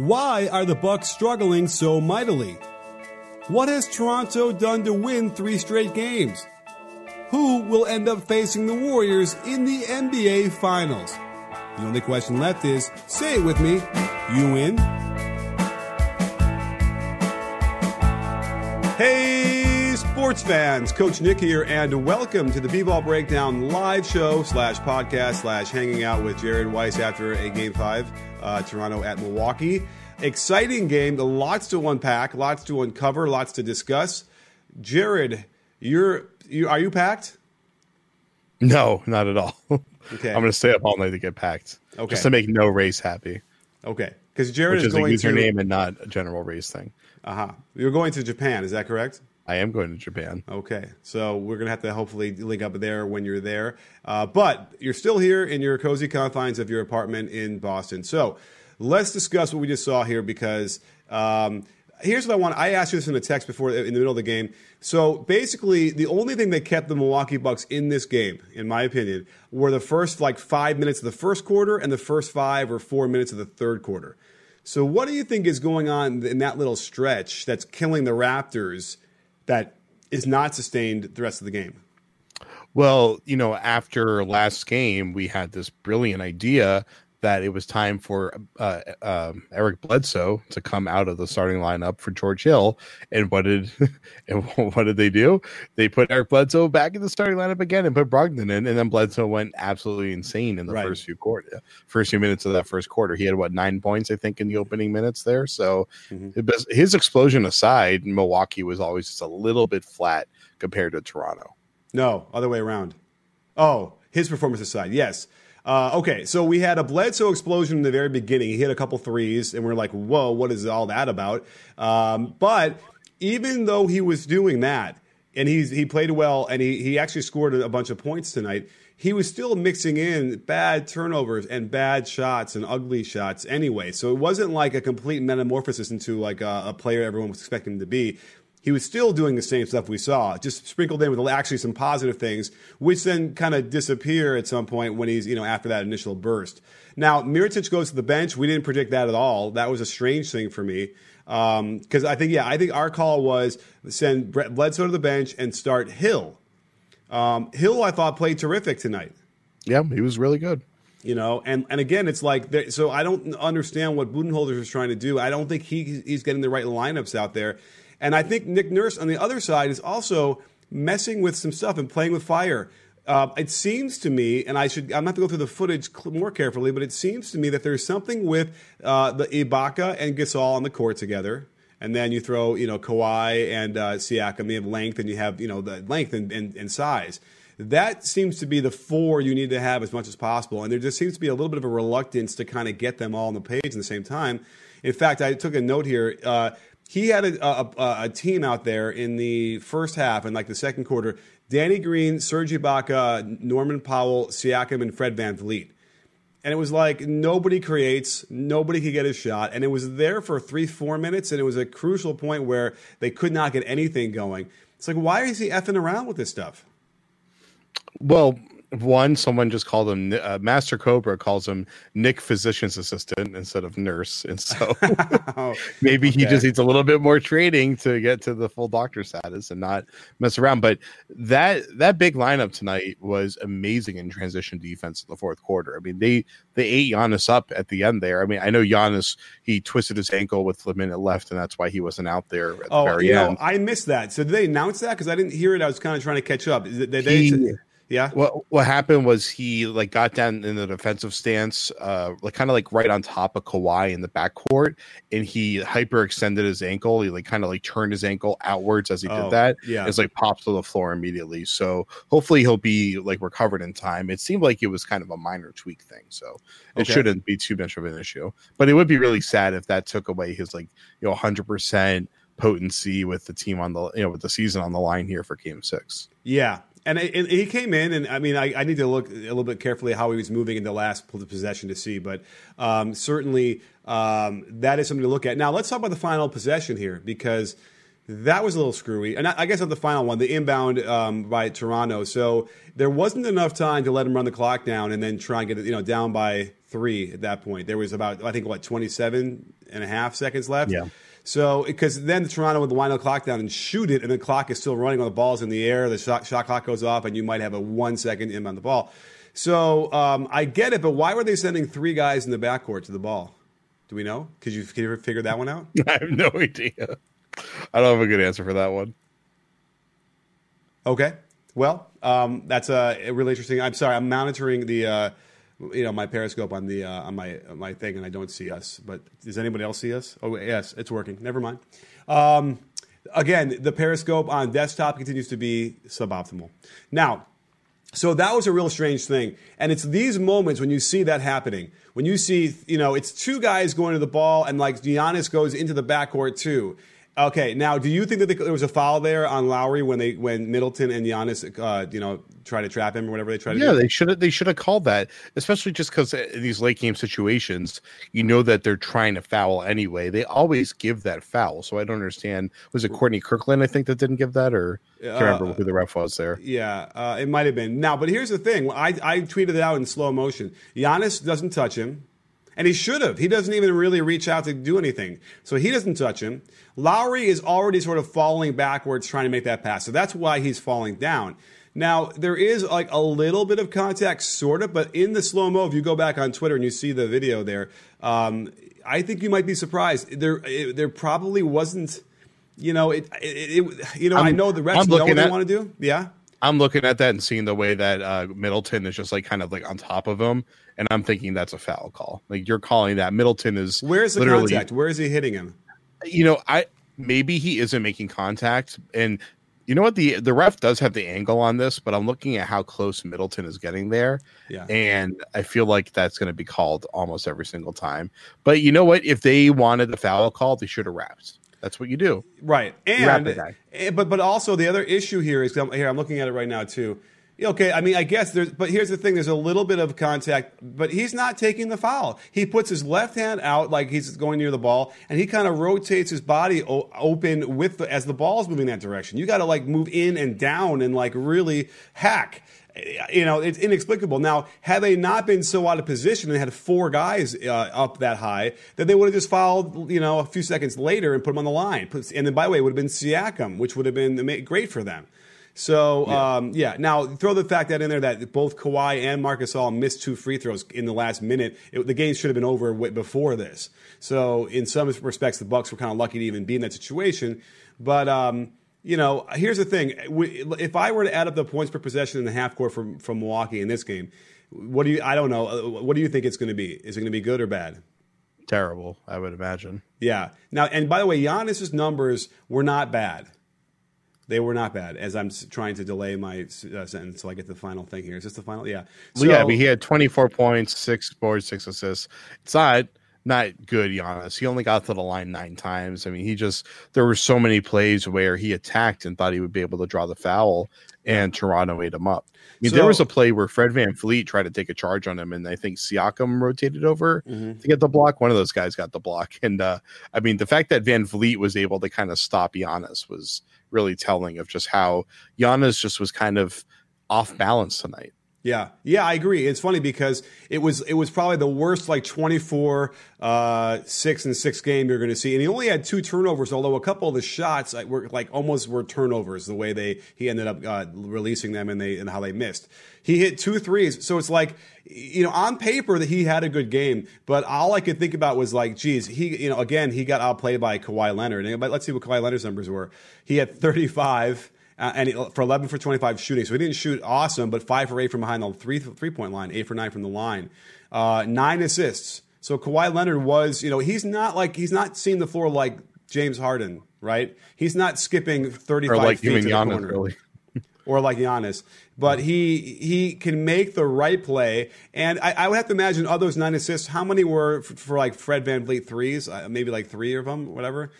Why are the Bucks struggling so mightily? What has Toronto done to win three straight games? Who will end up facing the Warriors in the NBA Finals? The only question left is say it with me, you win. Hey, sports fans, Coach Nick here, and welcome to the B-Ball Breakdown live show slash podcast slash hanging out with Jared Weiss after a Game 5, uh, Toronto at Milwaukee. Exciting game, lots to unpack, lots to uncover, lots to discuss. Jared, you're, you, are you packed? No, not at all. Okay. I'm going to stay up all night to get packed. Okay. Just to make no race happy, Okay, because Jared which is is a going username to. and not a general race thing. Uh-huh. You're going to Japan, is that correct? I am going to Japan. Okay, so we're gonna have to hopefully link up there when you're there. Uh, but you're still here in your cozy confines of your apartment in Boston. So let's discuss what we just saw here because um, here's what I want. I asked you this in a text before in the middle of the game. So basically, the only thing that kept the Milwaukee Bucks in this game, in my opinion, were the first like five minutes of the first quarter and the first five or four minutes of the third quarter. So what do you think is going on in that little stretch that's killing the Raptors? That is not sustained the rest of the game. Well, you know, after last game, we had this brilliant idea that it was time for uh, um Eric Bledsoe to come out of the starting lineup for George Hill. And what did and what did they do? They put Eric Bledsoe back in the starting lineup again and put Brogdon in, and then Bledsoe went absolutely insane in the Right. first few quarter, first few minutes of that first quarter. He had what nine points, I think, in the opening minutes there. So Mhm. it was- his explosion aside, Milwaukee was always just a little bit flat compared to Toronto. No, other way around. Oh, his performance aside, yes. Uh, okay, so we had a Bledsoe explosion in the very beginning. He hit a couple threes, and we're like, whoa, what is all that about? Um, but even though he was doing that, and he's, he played well, and he, he actually scored a bunch of points tonight, he was still mixing in bad turnovers and bad shots and ugly shots anyway. So it wasn't like a complete metamorphosis into like a, a player everyone was expecting him to be he was still doing the same stuff we saw, just sprinkled in with actually some positive things, which then kind of disappear at some point when he's, you know, after that initial burst. Now, Mirotic goes to the bench. We didn't predict that at all. That was a strange thing for me. Because I think, yeah, I think our call was send Brett Bledsoe to the bench and start Hill. Um, Hill, I thought, played terrific tonight Yeah, he was really good. you know and and again it's like so i don't understand what budenholzer is trying to do i don't think he he's getting the right lineups out there and i think nick nurse on the other side is also messing with some stuff and playing with fire uh, it seems to me, and I should, I'm not to go through the footage more carefully, but it seems to me that there's something with uh, the Ibaka and Gasol on the court together, and then you throw, you know, Kawhi and uh, Siakam. You have length, and you have, you know, the length and, and, and size that seems to be the four you need to have as much as possible. And there just seems to be a little bit of a reluctance to kind of get them all on the page at the same time. In fact, I took a note here. Uh, he had a, a, a, team out there in the first half and like the second quarter. Danny Green, Serge Ibaka, Norman Powell, Siakam, and Fred VanVleet. And it was like nobody creates, nobody could get a shot. And it was there for three, four minutes. And it was a crucial point where they could not get anything going. It's like, why is he effing around with this stuff? Well, one, someone just called him uh, Master Cobra calls him Nick Physician's Assistant instead of nurse, and so Oh, maybe he just needs a little bit more training to get to the full doctor status and not mess around. But that that big lineup tonight was amazing in transition defense in the fourth quarter. I mean, they they ate Giannis up at the end there. I mean, I know Giannis he twisted his ankle with a minute left, and that's why he wasn't out there at the Oh, very you know, end. I missed that. So did they announce that? Because I didn't hear it. I was kind of trying to catch up. Did He- they, yeah. what what happened was he like got down in the defensive stance, uh, like kind of like right on top of Kawhi in the backcourt, and he hyperextended his ankle. He like kind of like turned his ankle outwards as he Oh, did that. yeah. it's like popped to the floor immediately. So hopefully he'll be like recovered in time. It seemed like it was kind of a minor tweak thing, so it Okay. shouldn't be too much of an issue. But it would be really sad if that took away his like you know hundred percent potency with the team on the you know with the season on the line here for Game Six. Yeah. And, and he came in, and I mean, I, I need to look a little bit carefully how he was moving in the last possession to see, but um, certainly um, that is something to look at. Now, let's talk about the final possession here because That was a little screwy. And I, guess on the final one, the inbound um, by Toronto. So there wasn't enough time to let him run the clock down and then try and get it, you know, down by three at that point. There was about, I think, what, 27 and a half seconds left? Yeah. So, because then Toronto would wind the clock down and shoot it, and the clock is still running when the ball's in the air, the shot, shot clock goes off, and you might have a one second in on the ball. So, um, I get it, but why were they sending three guys in the backcourt to the ball? Do we know? Could you, could you ever figure that one out? I have no idea. I don't have a good answer for that one. Okay. Well, um, that's uh, really interesting. I'm sorry. I'm monitoring the, uh, you know, my Periscope on the uh, on my my thing, and I don't see us. But does anybody else see us? Oh, yes, it's working. Never mind. Um, again, the Periscope on desktop continues to be suboptimal. Now, so that was a real strange thing. And it's these moments when you see that happening. When you see, you know, it's two guys going to the ball and like Giannis goes into the backcourt too. Okay, now do you think that there was a foul there on Lowry when they when Middleton and Giannis, uh, you know, try to trap him or whatever they try to yeah, do? they should have they should have called that, especially just because in these late game situations, you know that they're trying to foul anyway. They always give that foul, so I don't understand. Was it Courtney Kirkland? I think that didn't give that, or I can't remember Uh, who the ref was there. Yeah, uh, it might have been. Now, but here's the thing. I, I tweeted it out in slow motion. Giannis doesn't touch him, and he should have. He doesn't even really reach out to do anything. So he doesn't touch him. Lowry is already sort of falling backwards trying to make that pass. So that's why he's falling down. Now, there is like a little bit of contact, sort of, but in the slow mo, if you go back on Twitter and you see the video there, um, I think you might be surprised. There, it, there probably wasn't. You know, it. it, it you know, i I'm- know the refs know what looking they at- want to do. Yeah. I'm looking at that and seeing the way that uh, Middleton is just like kind of like on top of him, and I'm thinking that's a foul call. Like you're calling that Middleton is Where's the contact? Where is he hitting him? you know, I maybe he isn't making contact, and you know what the the ref does have the angle on this, but I'm looking at how close Middleton is getting there, Yeah. and I feel like that's going to be called almost every single time. But you know what? If they wanted the foul call, they should have wrapped. That's what you do. Right. And guy. eh, but but also the other issue here is here I'm looking at it right now too. Okay, I mean I guess there's but here's the thing there's a little bit of contact but he's not taking the foul. He puts his left hand out like he's going near the ball and he kind of rotates his body o- open with the, as the ball's moving that direction. You got to like move in and down and like really hack. You know, it's inexplicable. Now, had they not been so out of position and had four guys uh, up that high, then they would have just fouled, you know, a few seconds later and put them on the line. And then, by the way, it would have been Siakam, which would have been great for them. So, yeah. Um, yeah. Now, throw the fact that in there that both Kawhi and Marc Gasol missed two free throws in the last minute. It, the game should have been over before this. So, in some respects, the Bucks were kind of lucky to even be in that situation. But um, you know, here's the thing: if I were to add up the points per possession in the half court from from Milwaukee in this game, what do you? I don't know. Uh, What do you think it's going to be? Is it going to be good or bad? Terrible, I would imagine. Yeah. Now, and by the way, Giannis's numbers were not bad. They were not bad. As I'm trying to delay my uh, sentence until I get to the final thing here. Is this the final? Yeah. Well, yeah, mean, he had 24 points, six boards, six assists. It's not not good, Giannis. He only got to the line nine times. I mean, he just there were so many plays where he attacked and thought he would be able to draw the foul, and Toronto ate him up. I mean, there was a play where Fred VanVleet tried to take a charge on him, and I think Siakam rotated over Mhm. to get the block. One of those guys got the block, and uh, I mean, the fact that VanVleet was able to kind of stop Giannis was really telling of just how Giannis just was kind of off balance tonight. Yeah, yeah, I agree. It's funny because it was it was probably the worst like twenty four uh, six and six game you're going to see, and he only had two turnovers. Although a couple of the shots were like almost were turnovers the way they he ended up uh, releasing them and they and how they missed. He hit two threes, so it's like you know on paper that he had a good game, but all I could think about was like, geez, he you know again he got outplayed by Kawhi Leonard. But let's see what Kawhi Leonard's numbers were. He had thirty five. Uh, and he, for 11 for 25 shooting. So he didn't shoot awesome, but 5 for 8 from behind the three, three point line, 8 for 9 from the line. Uh, nine assists. So Kawhi Leonard was, you know, he's not like, he's not seeing the floor like James Harden, right? He's not skipping 35 Or like feet to the corner really. Or like Giannis. But he he can make the right play, and I, I would have to imagine of those nine assists, how many were for, for like Fred VanVleet threes? Uh, maybe like three of them, whatever.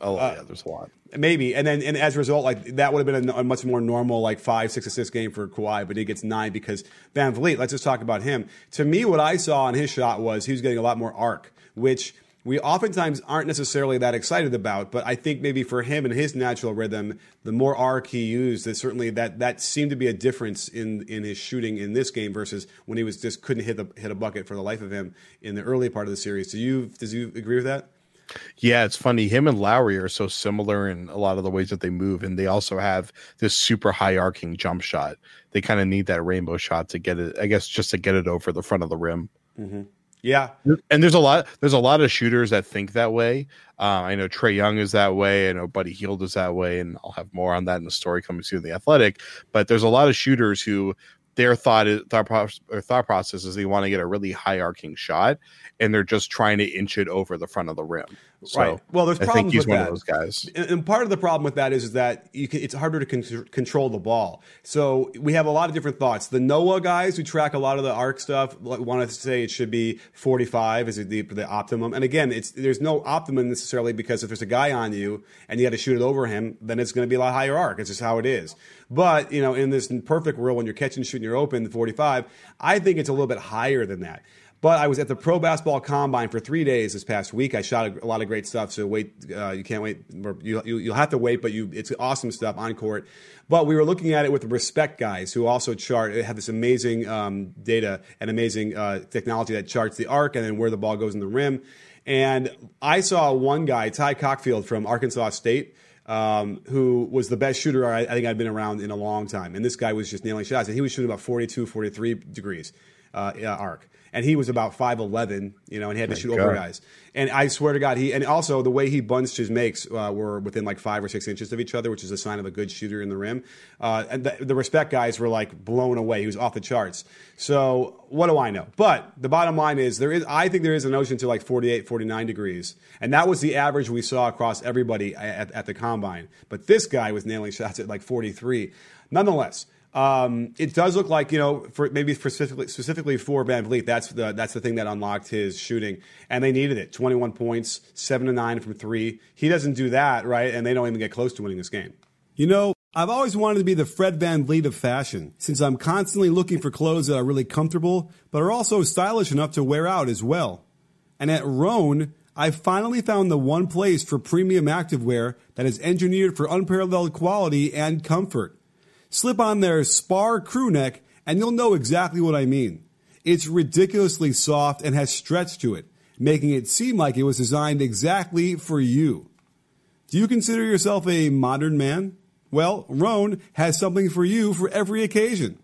Oh, yeah, there's a lot. Maybe, and then and as a result, like that would have been a, a much more normal like five six assist game for Kawhi, but he gets nine because VanVleet. Let's just talk about him. To me, what I saw on his shot was he was getting a lot more arc, which we oftentimes aren't necessarily that excited about. But I think maybe for him and his natural rhythm, the more arc he used, that certainly that that seemed to be a difference in in his shooting in this game versus when he was just couldn't hit the hit a bucket for the life of him in the early part of the series. Do you does you agree with that? Yeah, it's funny. Him and Lowry are so similar in a lot of the ways that they move, and they also have this super high arcing jump shot. They kind of need that rainbow shot to get it, I guess, just to get it over the front of the rim. Mm-hmm. Yeah, and there's a lot. There's a lot of shooters that think that way. Uh, I know Trae Young is that way. I know Buddy Hield is that way, and I'll have more on that in the story coming soon. in The Athletic, but there's a lot of shooters who their thought is, thought process, or thought process is they want to get a really high arcing shot, and they're just trying to inch it over the front of the rim. So right. Well, there's problems I think he's with one that. of those guys. And, part of the problem with that is, is that can, it's harder to con- control the ball. So we have a lot of different thoughts. The Noah guys who track a lot of the arc stuff want to say it should be 45 is the, the optimum. And again, it's there's no optimum necessarily because if there's a guy on you and you got to shoot it over him, then it's going to be a lot higher arc. It's just how it is. But you know, in this perfect world, when you're catching, shooting, you're open, 45. I think it's a little bit higher than that. But I was at the Pro Basketball Combine for three days this past week. I shot a, a lot of great stuff. So wait, uh, you can't wait. You, you will have to wait, but you it's awesome stuff on court. But we were looking at it with the RSPCT guys, who also chart have this amazing um, data and amazing uh, technology that charts the arc and then where the ball goes in the rim. And I saw one guy, Ty Cockfield from Arkansas State. Um, who was the best shooter I, I, think I'd been around in a long time. And this guy was just nailing shots. And he was shooting about 42, 43 degrees uh, arc and he was about 5'11, you know, and he had to shoot God. over guys. And I swear to God, he and also the way he bunched his makes uh, were within like five or six inches of each other, which is a sign of a good shooter in the rim. Uh, and the, the, RSPCT guys were like blown away. He was off the charts. So what do I know? But the bottom line is there is I think there is an ocean to like 48, 49 degrees, and that was the average we saw across everybody at, at the combine. But this guy was nailing shots at like 43. Nonetheless. Um, it does look like you know, for maybe specifically specifically for VanVleet, that's the that's the thing that unlocked his shooting, and they needed it. Twenty one points, seven to nine from three. He doesn't do that, right? And they don't even get close to winning this game. You know, I've always wanted to be the Fred VanVleet of fashion, since I'm constantly looking for clothes that are really comfortable, but are also stylish enough to wear out as well. And at Rhone, I finally found the one place for premium activewear that is engineered for unparalleled quality and comfort. Slip on their Spar crew neck and you'll know exactly what I mean. It's ridiculously soft and has stretch to it, making it seem like it was designed exactly for you. Do you consider yourself a modern man? Well, Rhone has something for you for every occasion.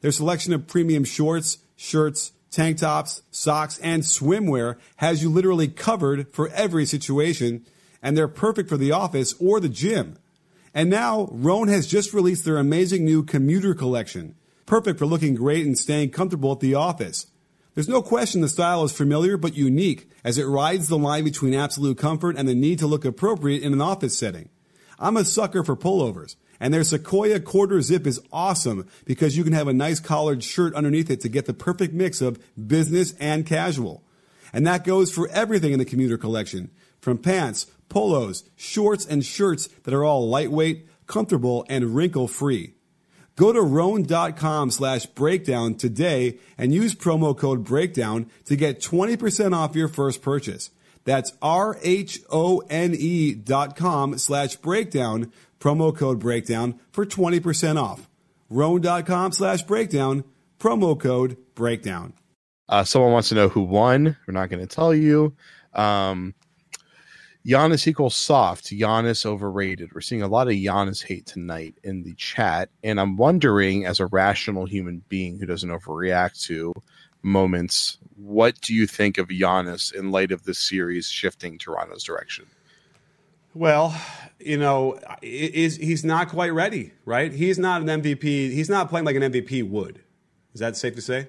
Their selection of premium shorts, shirts, tank tops, socks, and swimwear has you literally covered for every situation, and they're perfect for the office or the gym. And now, Rhone has just released their amazing new commuter collection, perfect for looking great and staying comfortable at the office. There's no question the style is familiar but unique as it rides the line between absolute comfort and the need to look appropriate in an office setting. I'm a sucker for pullovers, and their Sequoia quarter zip is awesome because you can have a nice collared shirt underneath it to get the perfect mix of business and casual. And that goes for everything in the commuter collection, from pants, polos, shorts, and shirts that are all lightweight, comfortable, and wrinkle free. Go to rhone.com slash breakdown today and use promo code breakdown to get 20% off your first purchase. That's R-H-O-N-E dot com slash breakdown, promo code breakdown for 20% off. Rhone.com slash breakdown, promo code breakdown. Uh, someone wants to know who won. We're not going to tell you. Um, Giannis equals soft. Giannis overrated. We're seeing a lot of Giannis hate tonight in the chat, and I'm wondering, as a rational human being who doesn't overreact to moments, what do you think of Giannis in light of this series shifting Toronto's direction? Well, you know, is he's not quite ready, right? He's not an MVP. He's not playing like an MVP would. Is that safe to say?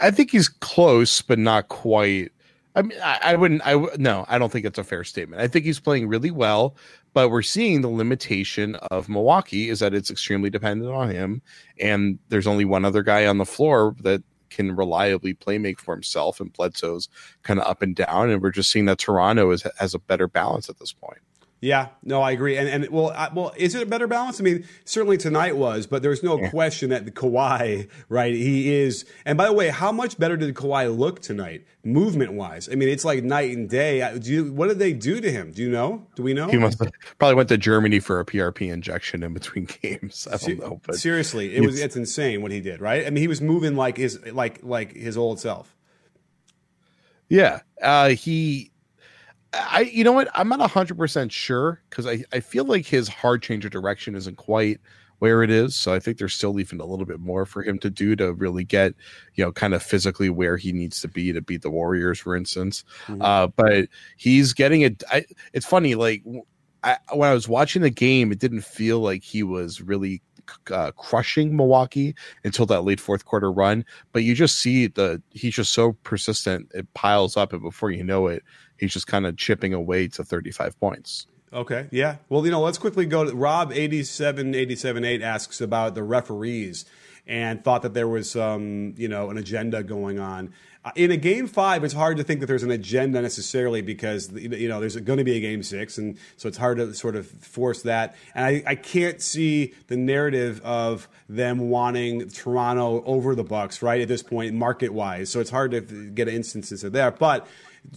I think he's close, but not quite I mean, I, I wouldn't. I no, I don't think it's a fair statement. I think he's playing really well, but we're seeing the limitation of Milwaukee is that it's extremely dependent on him, and there's only one other guy on the floor that can reliably play make for himself, and Bledsoe's kind of up and down, and we're just seeing that Toronto is has a better balance at this point. Yeah, no, I agree. And and well, I, well, is it a better balance? I mean, certainly tonight was, but there's no yeah. question that the Kawhi, right? He is. And by the way, how much better did Kawhi look tonight, movement wise? I mean, it's like night and day. Do you, what did they do to him? Do you know? Do we know? He must have probably went to Germany for a PRP injection in between games. I don't Se- know, but seriously, it was it's insane what he did. Right? I mean, he was moving like his like like his old self. Yeah, uh, he I you know what I'm not hundred percent sure because I, I feel like his hard change of direction isn't quite where it is. So I think there's still even a little bit more for him to do to really get, you know, kind of physically where he needs to be to beat the Warriors, for instance. Mm-hmm. Uh, but he's getting it. I, it's funny, like I, when I was watching the game, it didn't feel like he was really uh, crushing Milwaukee until that late fourth quarter run. But you just see the he's just so persistent; it piles up, and before you know it, he's just kind of chipping away to 35 points. Okay, yeah. Well, you know, let's quickly go to Rob 87 87 8 asks about the referees and thought that there was um, you know, an agenda going on. Uh, in a game five, it's hard to think that there's an agenda necessarily because you know there's going to be a game six, and so it's hard to sort of force that. And I, I can't see the narrative of them wanting Toronto over the Bucks right at this point, market wise. So it's hard to get instances of that. But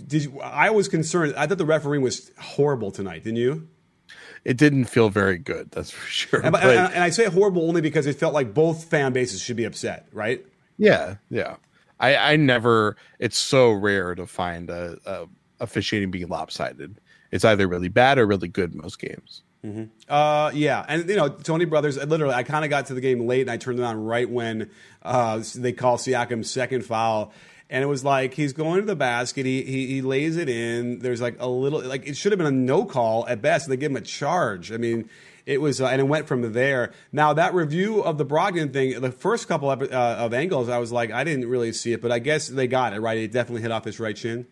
did you, I was concerned. I thought the refereeing was horrible tonight. Didn't you? It didn't feel very good. That's for sure. And, but, and I say horrible only because it felt like both fan bases should be upset, right? Yeah, yeah. I, I never. It's so rare to find a, a officiating being lopsided. It's either really bad or really good most games. Mm-hmm. Uh, yeah, and you know Tony Brothers. Literally, I kind of got to the game late, and I turned it on right when uh, they call Siakam's second foul, and it was like he's going to the basket. He, he, he lays it in. There's like a little like it should have been a no call at best. They give him a charge. I mean, it was uh, and it went from there. Now that review of the Brogdon thing, the first couple of, uh, of angles, I was like, I didn't really see it, but I guess they got it right. It definitely hit off his right shin.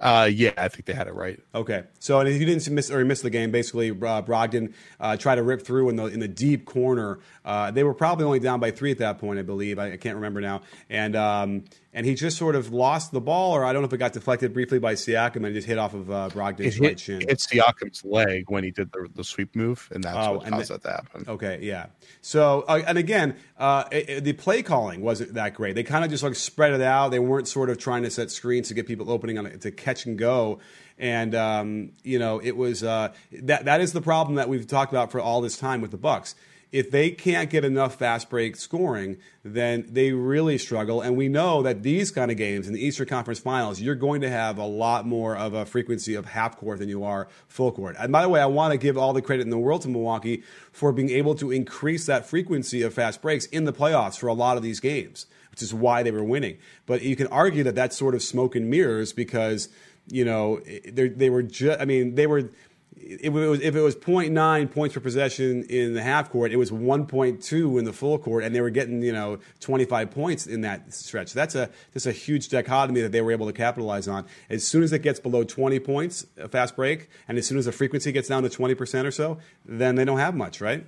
Uh, yeah, I think they had it right. Okay, so and if you didn't miss or you missed the game, basically uh, Brogdon uh, tried to rip through in the in the deep corner. Uh, they were probably only down by three at that point, I believe. I, I can't remember now, and um, and he just sort of lost the ball, or I don't know if it got deflected briefly by Siakam and just hit off of uh, Brogdon's hit, right shin. It hit Siakam's leg when he did the, the sweep move, and that's oh, what caused that to happen. Okay, yeah. So, uh, and again, uh, it, it, the play calling wasn't that great. They kind of just like spread it out. They weren't sort of trying to set screens to get people opening on it to catch and go. And um, you know, it was uh, that that is the problem that we've talked about for all this time with the Bucks if they can't get enough fast break scoring, then they really struggle. And we know that these kind of games in the Eastern Conference Finals, you're going to have a lot more of a frequency of half court than you are full court. And by the way, I want to give all the credit in the world to Milwaukee for being able to increase that frequency of fast breaks in the playoffs for a lot of these games, which is why they were winning. But you can argue that that's sort of smoke and mirrors because you know they were just. I mean, they were if it was if it was 0.9 points per possession in the half court, it was 1.2 in the full court, and they were getting you know 25 points in that stretch. That's a that's a huge dichotomy that they were able to capitalize on. As soon as it gets below 20 points, a fast break, and as soon as the frequency gets down to 20 percent or so, then they don't have much, right?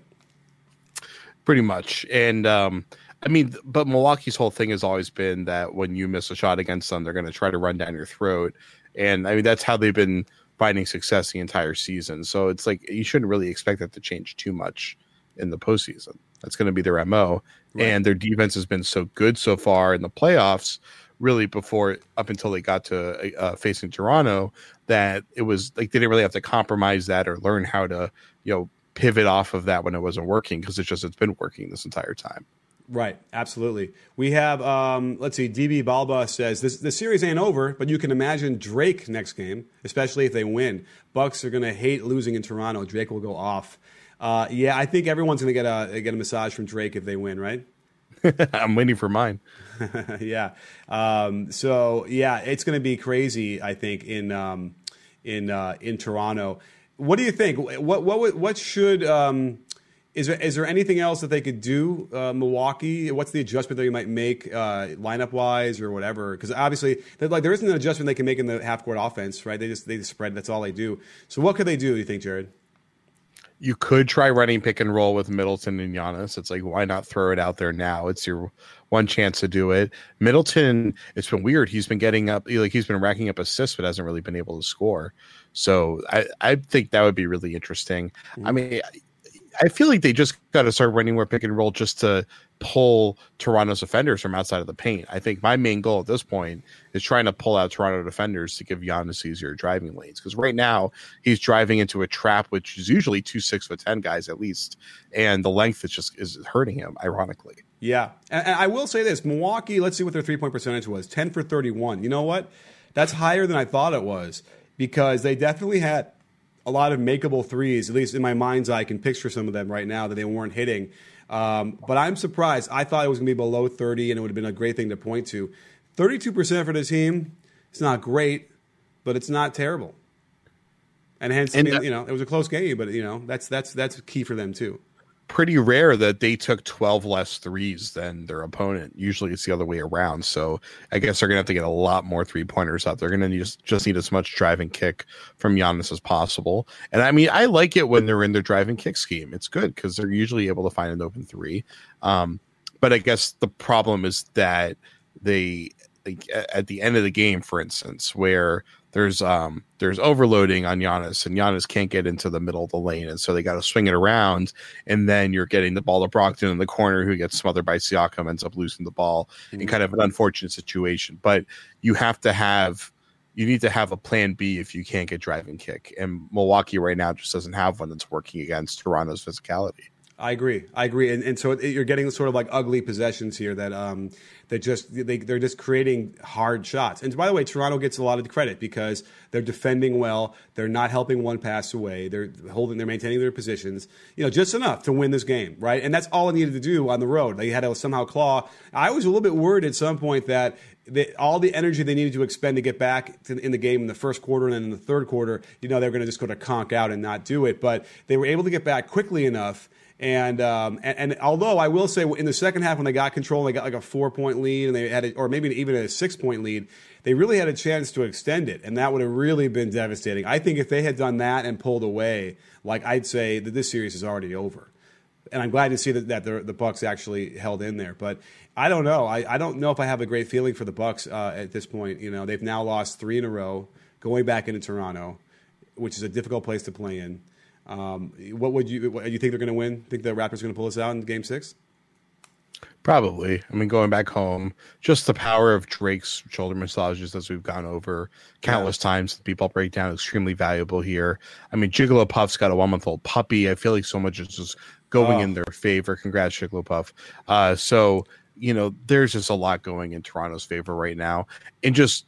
Pretty much, and. Um, I mean, but Milwaukee's whole thing has always been that when you miss a shot against them, they're going to try to run down your throat, and I mean that's how they've been finding success the entire season. So it's like you shouldn't really expect that to change too much in the postseason. That's going to be their mo, right. and their defense has been so good so far in the playoffs. Really, before up until they got to uh, facing Toronto, that it was like they didn't really have to compromise that or learn how to you know pivot off of that when it wasn't working because it's just it's been working this entire time. Right, absolutely. We have, um, let's see, DB Balba says this, the series ain't over, but you can imagine Drake next game, especially if they win. Bucks are going to hate losing in Toronto. Drake will go off. Uh, yeah, I think everyone's going to get a get a massage from Drake if they win, right? I'm waiting for mine. yeah. Um, so yeah, it's going to be crazy. I think in um, in uh, in Toronto. What do you think? What what what should um, is there, is there anything else that they could do, uh, Milwaukee? What's the adjustment that you might make uh, lineup wise or whatever? Because obviously, like there isn't an adjustment they can make in the half court offense, right? They just they just spread. That's all they do. So what could they do? You think, Jared? you could try running pick and roll with Middleton and Giannis. It's like why not throw it out there now? It's your one chance to do it. Middleton, it's been weird. He's been getting up like he's been racking up assists, but hasn't really been able to score. So I, I think that would be really interesting. Mm-hmm. I mean, I feel like they just got to start running more pick and roll just to pull Toronto's defenders from outside of the paint. I think my main goal at this point is trying to pull out Toronto defenders to give Giannis easier driving lanes. Because right now he's driving into a trap, which is usually two six foot ten guys at least, and the length is just is hurting him. Ironically, yeah. And, and I will say this: Milwaukee. Let's see what their three point percentage was. Ten for thirty one. You know what? That's higher than I thought it was because they definitely had a lot of makeable threes. At least in my mind's eye, I can picture some of them right now that they weren't hitting. Um, but I'm surprised. I thought it was going to be below 30, and it would have been a great thing to point to. 32% for the team. It's not great, but it's not terrible. And hence, and, I mean, you know, it was a close game, but you know, that's that's that's key for them too pretty rare that they took 12 less threes than their opponent. Usually it's the other way around. So I guess they're going to have to get a lot more three pointers out. They're going to just, just need as much driving kick from Giannis as possible. And I mean, I like it when they're in their driving kick scheme. It's good because they're usually able to find an open three. Um, but I guess the problem is that they, like, at the end of the game, for instance, where there's um there's overloading on Giannis, and Giannis can't get into the middle of the lane, and so they got to swing it around, and then you're getting the ball to Brogdon in the corner, who gets smothered by Siakam, ends up losing the ball, mm-hmm. in kind of an unfortunate situation. But you have to have you need to have a plan B if you can't get driving kick, and Milwaukee right now just doesn't have one that's working against Toronto's physicality. I agree. I agree, and, and so it, you're getting sort of like ugly possessions here that um, that just they, they're just creating hard shots. And by the way, Toronto gets a lot of credit because they're defending well. They're not helping one pass away. They're holding. They're maintaining their positions. You know, just enough to win this game, right? And that's all they needed to do on the road. They had to somehow claw. I was a little bit worried at some point that all the energy they needed to expend to get back to, in the game in the first quarter and then in the third quarter, you know, they were going to just go to conk out and not do it. But they were able to get back quickly enough and, um, and, and although I will say in the second half when they got control, they got like a four point lead, and they had, a, or maybe even a six point lead. They really had a chance to extend it, and that would have really been devastating. I think if they had done that and pulled away, like I'd say that this series is already over. And I'm glad to see that, that the, the Bucks actually held in there. But I don't know. I, I don't know if I have a great feeling for the Bucks uh, at this point. You know, they've now lost three in a row, going back into Toronto, which is a difficult place to play in. Um, what would you? What, you think they're going to win? Think the Raptors are going to pull us out in Game Six? Probably. I mean, going back home, just the power of Drake's shoulder massages, as we've gone over countless yeah. times. The people breakdown extremely valuable here. I mean, Jigglypuff's got a one month old puppy. I feel like so much is just going oh. in their favor. Congrats, Jigglypuff. Uh, so you know, there's just a lot going in Toronto's favor right now, and just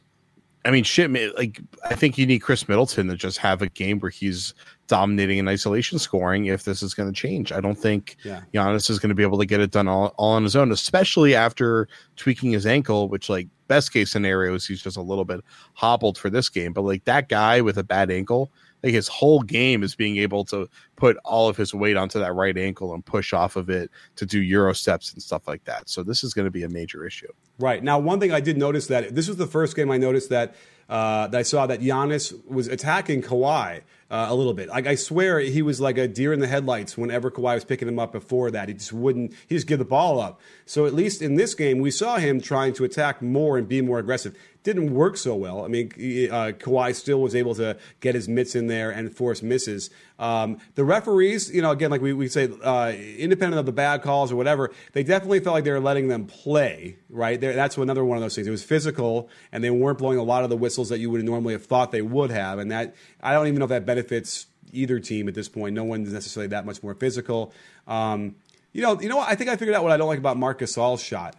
I mean, shit, like I think you need Khris Middleton to just have a game where he's dominating in isolation scoring if this is going to change. I don't think yeah. Giannis is going to be able to get it done all, all on his own, especially after tweaking his ankle, which like best case scenario is he's just a little bit hobbled for this game. But like that guy with a bad ankle, like his whole game is being able to put all of his weight onto that right ankle and push off of it to do euro steps and stuff like that. So this is going to be a major issue. Right now, one thing I did notice that this was the first game I noticed that uh, that I saw that Giannis was attacking Kawhi uh, a little bit. Like I swear he was like a deer in the headlights whenever Kawhi was picking him up before that. He just wouldn't. He just give the ball up. So at least in this game, we saw him trying to attack more and be more aggressive didn't work so well. I mean, uh, Kawhi still was able to get his mitts in there and force misses. Um, the referees, you know, again, like we, we say, uh, independent of the bad calls or whatever, they definitely felt like they were letting them play, right? They're, that's another one of those things. It was physical, and they weren't blowing a lot of the whistles that you would normally have thought they would have. And that, I don't even know if that benefits either team at this point. No one's necessarily that much more physical. Um, you know, you know what? I think I figured out what I don't like about Marc Gasol's shot.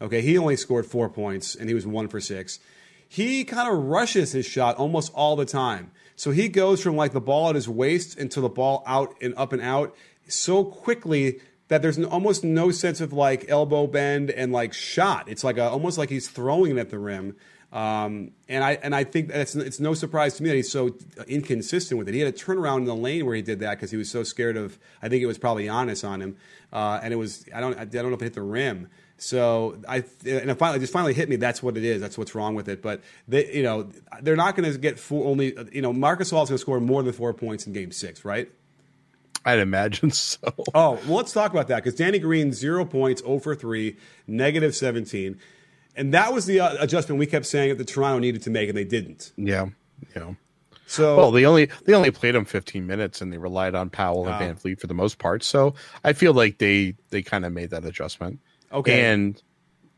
Okay, he only scored four points and he was one for six. He kind of rushes his shot almost all the time. So he goes from like the ball at his waist into the ball out and up and out so quickly that there's almost no sense of like elbow bend and like shot. It's like a, almost like he's throwing it at the rim. Um, and I and I think that's it's no surprise to me that he's so inconsistent with it. He had a turnaround in the lane where he did that because he was so scared of. I think it was probably Giannis on him, uh, and it was I don't I don't know if it hit the rim. So I and it finally just finally hit me. That's what it is. That's what's wrong with it. But they, you know, they're not going to get four, only. You know, Marcus is going to score more than four points in Game Six, right? I'd imagine so. Oh, well, let's talk about that because Danny Green, zero points, 0 for 3, negative 17. And that was the uh, adjustment we kept saying that the Toronto needed to make, and they didn't. Yeah. Yeah. So, well, they only they only played him 15 minutes, and they relied on Powell and. VanVleet for the most part. So I feel like they they kind of made that adjustment. Okay. And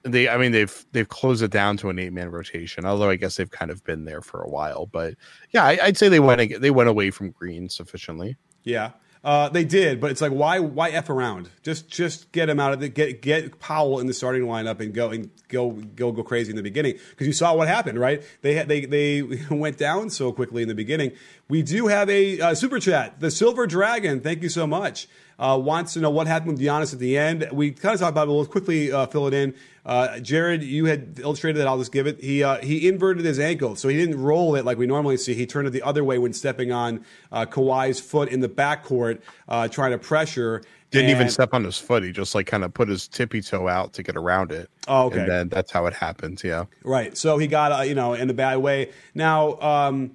they, I mean, they've they've closed it down to an eight man rotation. Although I guess they've kind of been there for a while. But yeah, I, I'd say they went they went away from Green sufficiently. Yeah, uh, they did, but it's like why why f around? Just just get him out of the get get Powell in the starting lineup and go and go go go crazy in the beginning because you saw what happened, right? They had they they went down so quickly in the beginning. We do have a uh, super chat. The Silver Dragon, thank you so much. Uh, wants to know what happened with Giannis at the end. We kind of talked about it. We'll quickly uh, fill it in. Uh, Jared, you had illustrated that. I'll just give it. He uh, he inverted his ankle, so he didn't roll it like we normally see. He turned it the other way when stepping on uh, Kawhi's foot in the backcourt, uh, trying to pressure. Didn't even step on his foot. He just like kind of put his tippy toe out to get around it. Oh, okay. And then that's how it happened. Yeah. Right. So he got, uh, you know, in a bad way. Now, um,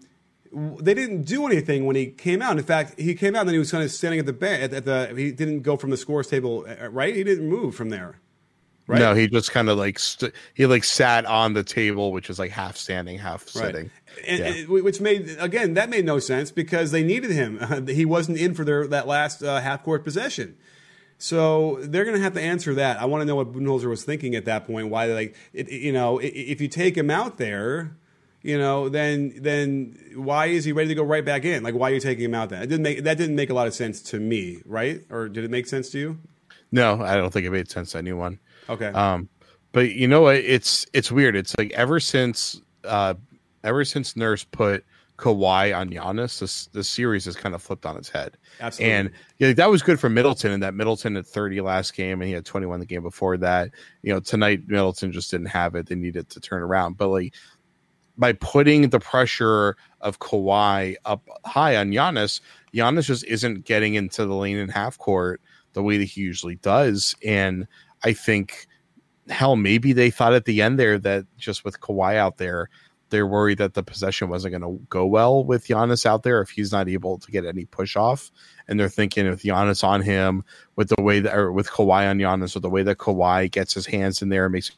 they didn't do anything when he came out. In fact, he came out and then he was kind of standing at the bench. At, at the, he didn't go from the scores table, uh, right? He didn't move from there. Right. No, he just kind of like st- he like sat on the table, which is like half standing, half sitting. And, Yeah. and- which made again that made no sense because they needed him. he wasn't in for their that last uh, half court possession. So they're going to have to answer that. I want to know what Budenholzer was thinking at that point. Why, they like, it, it- you know, if you take him out there, you know, then then why is he ready to go right back in? Like, why are you taking him out then? It didn't make that didn't make a lot of sense to me, right? Or did it make sense to you? No, I don't think it made sense to anyone. Okay. Um, but you know what? It's it's weird. It's like ever since uh, ever since Nurse put Kawhi on Giannis, this this series has kind of flipped on its head. Absolutely. And yeah, that was good for Middleton, and that Middleton had 30 last game, and he had 21 the game before that. You know, tonight Middleton just didn't have it; they needed to turn around. But like by putting the pressure of Kawhi up high on Giannis, Giannis just isn't getting into the lane in half court the way that he usually does. And I think, hell, maybe they thought at the end there that just with Kawhi out there, they're worried that the possession wasn't going to go well with Giannis out there if he's not able to get any push off. And they're thinking with Giannis on him, with the way that, or with Kawhi on Giannis, with the way that Kawhi gets his hands in there, and makes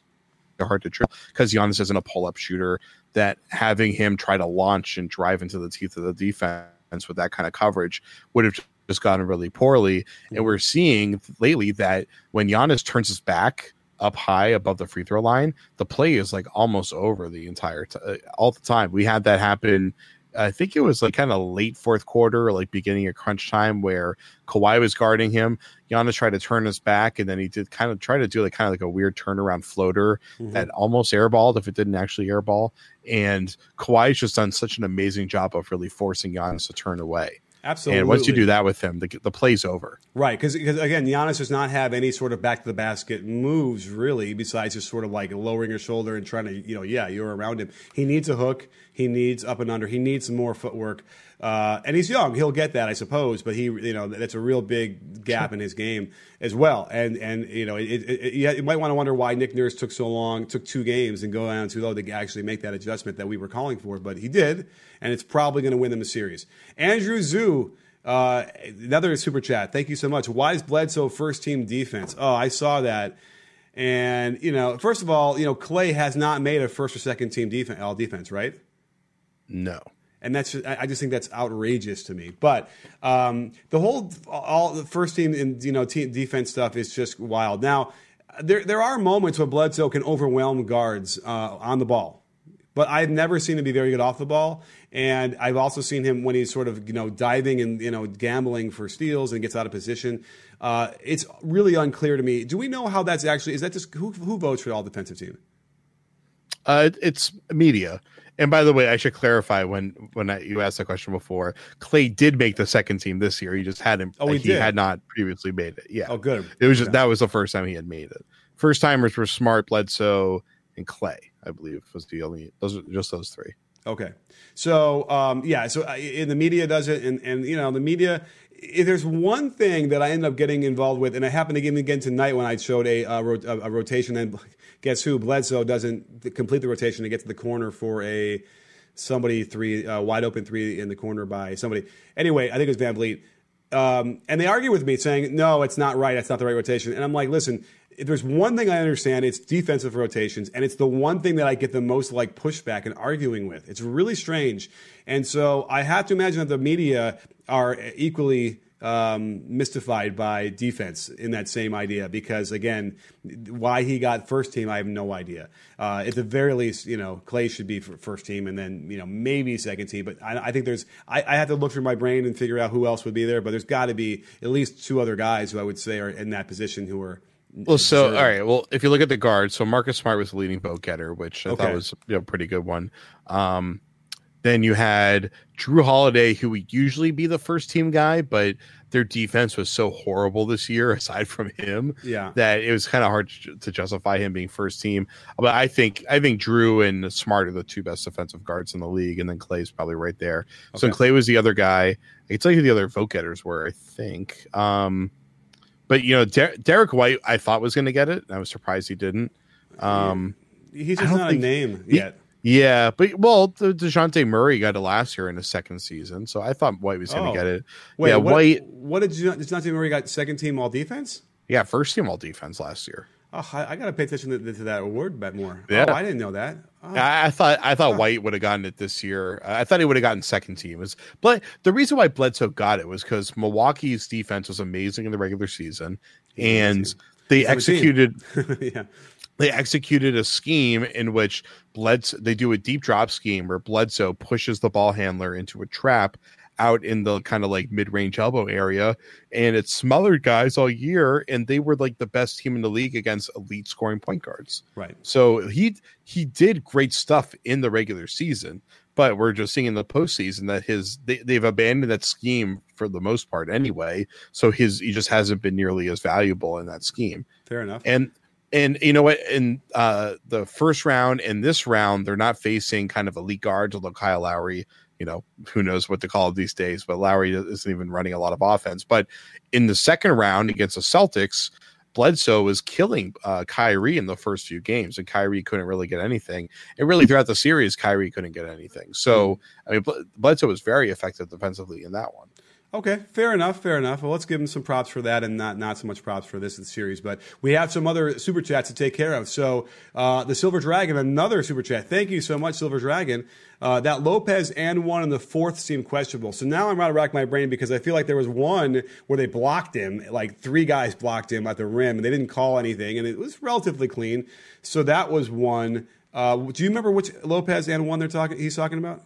it hard to trip because Giannis isn't a pull up shooter. That having him try to launch and drive into the teeth of the defense with that kind of coverage would have just gotten really poorly. And we're seeing lately that when Giannis turns his back up high above the free throw line, the play is like almost over the entire t- uh, all the time. We had that happen. I think it was like kind of late fourth quarter, like beginning of crunch time, where Kawhi was guarding him. Giannis tried to turn his back, and then he did kind of try to do like kind of like a weird turnaround floater Mhm. that almost airballed if it didn't actually airball. And Kawhi's just done such an amazing job of really forcing Giannis to turn away. Absolutely. And once you do that with him, the, the play's over. Right, because again, Giannis does not have any sort of back to the basket moves really, besides just sort of like lowering your shoulder and trying to, you know, yeah, you're around him. He needs a hook. He needs up and under. He needs some more footwork. Uh, and he's young. He'll get that, I suppose. But he, you know, that's a real big gap in his game as well. And and you know, it, it, it, you might want to wonder why Nick Nurse took so long, took two games and go down too low to actually make that adjustment that we were calling for. But he did, and it's probably going to win them the series. Andrew Zoo. Uh, another super chat. Thank you so much. Why is Bledsoe first team defense? Oh, I saw that. And, you know, first of all, you know, Klay has not made a first or second team defense, all defense, right? No. And that's I I just think that's outrageous to me. But um, the whole all the first team and you know team defense stuff is just wild. Now there there are moments where Bledsoe can overwhelm guards uh, on the ball, but I've never seen him be very good off the ball. And I've also seen him when he's sort of you know diving and you know gambling for steals and gets out of position. Uh, it's really unclear to me. Do we know how that's actually? Is that just who who votes for all defensive team? Uh, it's media. And by the way, I should clarify when when I, you asked the question before. Klay did make the second team this year. He just hadn't. Oh, he he had not previously made it. Yeah. Oh, good. It was just Okay. that was the first time he had made it. First timers were Smart, Bledsoe, and Klay. I believe was the only. Those are just those three. Okay. So, um, yeah, so uh, in the media does it, and, and you know, the media, if there's one thing that I end up getting involved with, and it happened again again tonight when I showed a, a, a rotation, and guess who? Bledsoe doesn't complete the rotation to get to the corner for a somebody three, uh, wide open three in the corner by somebody. Anyway, I think it was VanVleet. um, and they argue with me saying, no, it's not right. That's not the right rotation. And I'm like, listen, if there's one thing I understand, it's defensive rotations, and it's the one thing that I get the most like pushback and arguing with. It's really strange, and so I have to imagine that the media are equally um, mystified by defense in that same idea because again, why he got first team, I have no idea. Uh, at the very least, you know, Klay should be first team, and then you know maybe second team. But I, I think there's I, I, have to look through my brain and figure out who else would be there. But there's got to be at least two other guys who I would say are in that position who are well, so all right. Well, if you look at the guards, so Marcus Smart was the leading vote getter, which I okay. thought was you know, a pretty good one. Um, then you had Jrue Holiday, who would usually be the first team guy, but their defense was so horrible this year, aside from him, yeah, that it was kind of hard to justify him being first team. But I think I think Jrue and Smart are the two best defensive guards in the league, and then Klay's probably right there. Okay. So Klay was the other guy. I can tell you who the other vote getters were. I think. Um, but you know, Der- Derrick White, I thought was going to get it. I was surprised he didn't. Um, He's just not a name he, yet. Yeah, but well, the Dejounte Murray got it last year in his second season, so I thought White was going to oh. get it. Wait, yeah, what, White. What did Dejounte Murray got? Second team all defense. Yeah, first team all defense last year. Oh, I, I got to pay attention to, to, that award bet more. Oh, yeah, oh, I didn't know that. Oh. I, I, thought I thought White would have gotten it this year. I thought he would have gotten second team. Was but the reason why Bledsoe got it was because Milwaukee's defense was amazing in the regular season, and they executed. yeah. They executed a scheme in which Bledsoe they do a deep drop scheme where Bledsoe pushes the ball handler into a trap out in the kind of like mid-range elbow area and it smothered guys all year and they were like the best team in the league against elite scoring point guards. Right. So he he did great stuff in the regular season but we're just seeing in the postseason that his they, they've abandoned that scheme for the most part anyway so his he just hasn't been nearly as valuable in that scheme. Fair enough. And and you know what in uh the first round and this round they're not facing kind of elite guards although kyle lowry you know, who knows what to call these days, but Lowry isn't even running a lot of offense. But in the second round against the Celtics, Bledsoe was killing uh, Kyrie in the first few games, and Kyrie couldn't really get anything. And really, throughout the series, Kyrie couldn't get anything. So. I mean, Bledsoe was very effective defensively in that one. Okay, fair enough, fair enough. Well, let's give him some props for that, and not not so much props for this series. But we have some other super chats to take care of. So uh, the Silver Dragon, another super chat. Thank you so much, Silver Dragon. Uh, that Lopez and one in the fourth seemed questionable. So now I'm trying to rack my brain because I feel like there was one where they blocked him, like three guys blocked him at the rim, and they didn't call anything, and it was relatively clean. So that was one. Uh, do you remember which Lopez and one they're talking? He's talking about.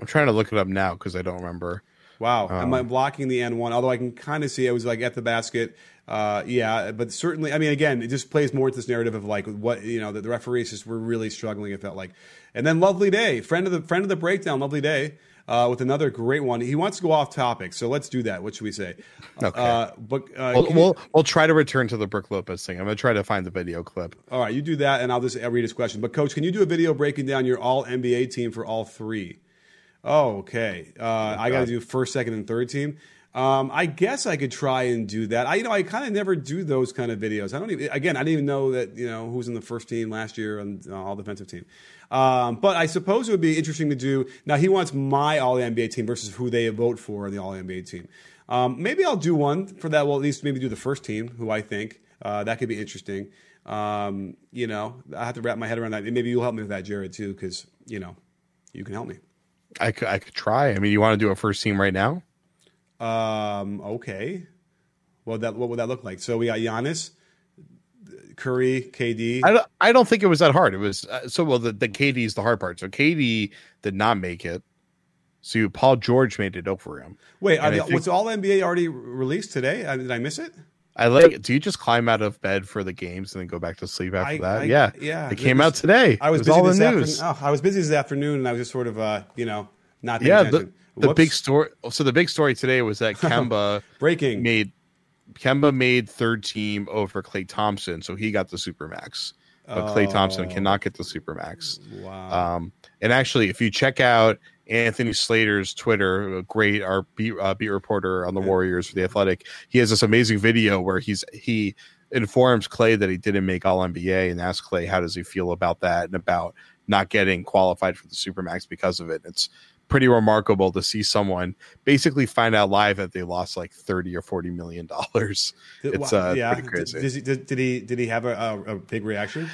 I'm trying to look it up now because I don't remember. Wow. Um, Am I blocking the N1? Although I can kind of see I was like at the basket. Uh, yeah, but certainly, I mean, again, it just plays more to this narrative of like what you know the, the referees just were really struggling. It felt like, and then Lovely Day, friend of the friend of the breakdown, Lovely Day, uh, with another great one. He wants to go off topic, so let's do that. What should we say? Okay. Uh, but uh, we'll, we'll, we'll try to return to the Brook Lopez thing. I'm gonna try to find the video clip. All right, you do that, and I'll just read his question. But coach, can you do a video breaking down your All NBA team for all three? Oh, okay. Uh, I got to do first, second, and third team. Um, I guess I could try and do that. I, you know, I kind of never do those kind of videos. I don't even. Again, I didn't even know that you know who's in the first team last year on uh, all defensive team. Um, but I suppose it would be interesting to do. Now he wants my All NBA team versus who they vote for in the All NBA team. Um, maybe I'll do one for that. Well, at least maybe do the first team, who I think uh, that could be interesting. Um, you know, I have to wrap my head around that. maybe you'll help me with that, Jared, too, because you know, you can help me. I could, I could try. I mean, you want to do a first team right now? Um. Okay. Well, that what would that look like? So we got Giannis, Curry, KD. I don't. I don't think it was that hard. It was uh, so well. The the KD is the hard part. So KD did not make it. So you, Paul George made it over him. Wait, the, think, was all NBA already released today? Did I miss it? I like. Do you just climb out of bed for the games and then go back to sleep after I, that? I, yeah, yeah. It came out today. I was, was busy all this the news. Oh, I was busy this afternoon, and I was just sort of, uh, you know, not. Yeah, the, the big story. So the big story today was that Kemba breaking made Kemba made third team over Klay Thompson, so he got the supermax. But oh. Klay Thompson cannot get the supermax. Wow. Um, and actually, if you check out Anthony Slater's Twitter, great our beat, uh, beat reporter on the Warriors for the Athletic. He has this amazing video where he's he informs Klay that he didn't make All NBA and asks Klay how does he feel about that and about not getting qualified for the Supermax because of it. It's pretty remarkable to see someone basically find out live that they lost like 30 or 40 million dollars. It's uh, yeah. pretty crazy. Did, did, did, he did he have a, a, a big reaction?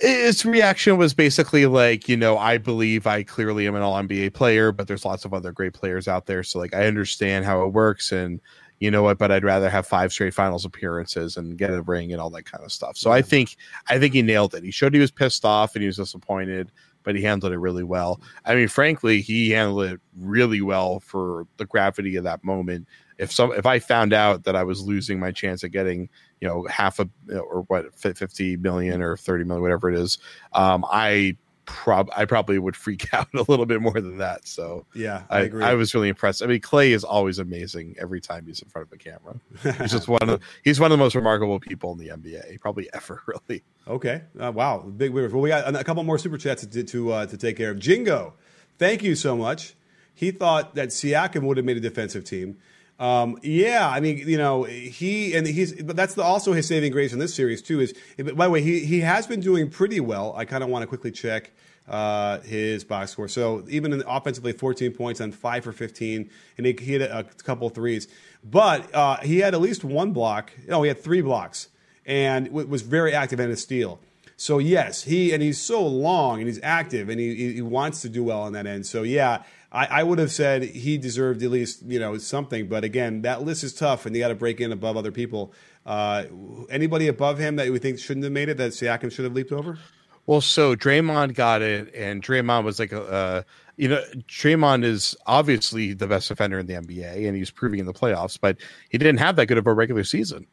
His reaction was basically like, you know, I believe I clearly am an all NBA player, but there's lots of other great players out there. So like I understand how it works and you know what, but I'd rather have five straight finals appearances and get a ring and all that kind of stuff. So I think I think he nailed it. He showed he was pissed off and he was disappointed, but he handled it really well. I mean, frankly, he handled it really well for the gravity of that moment. If some if I found out that I was losing my chance of getting, you know, half a or what 50 million or 30 million whatever it is, um, I prob I probably would freak out a little bit more than that. So yeah, I, I, agree. I was really impressed. I mean, Klay is always amazing every time he's in front of a camera. He's just one of he's one of the most remarkable people in the NBA, probably ever. Really. Okay. Uh, wow. Big winners. Well, we got a couple more super chats to to, uh, to take care of. Jingo, thank you so much. He thought that Siakam would have made a defensive team. Um, yeah, I mean, you know, he and he's, but that's the, also his saving grace in this series too. Is by the way, he he has been doing pretty well. I kind of want to quickly check uh, his box score. So even in offensively, 14 points on five for 15, and he, he hit a, a couple threes. But uh, he had at least one block. No, he had three blocks, and w- was very active in his steal. So yes, he and he's so long and he's active and he, he wants to do well on that end. So yeah, I, I, would have said he deserved at least you know something. But again, that list is tough, and you got to break in above other people. Uh, anybody above him that you think shouldn't have made it that Siakam should have leaped over? Well, so Draymond got it, and Draymond was like a, uh, you know, Draymond is obviously the best defender in the NBA, and he's proving in the playoffs, but he didn't have that good of a regular season.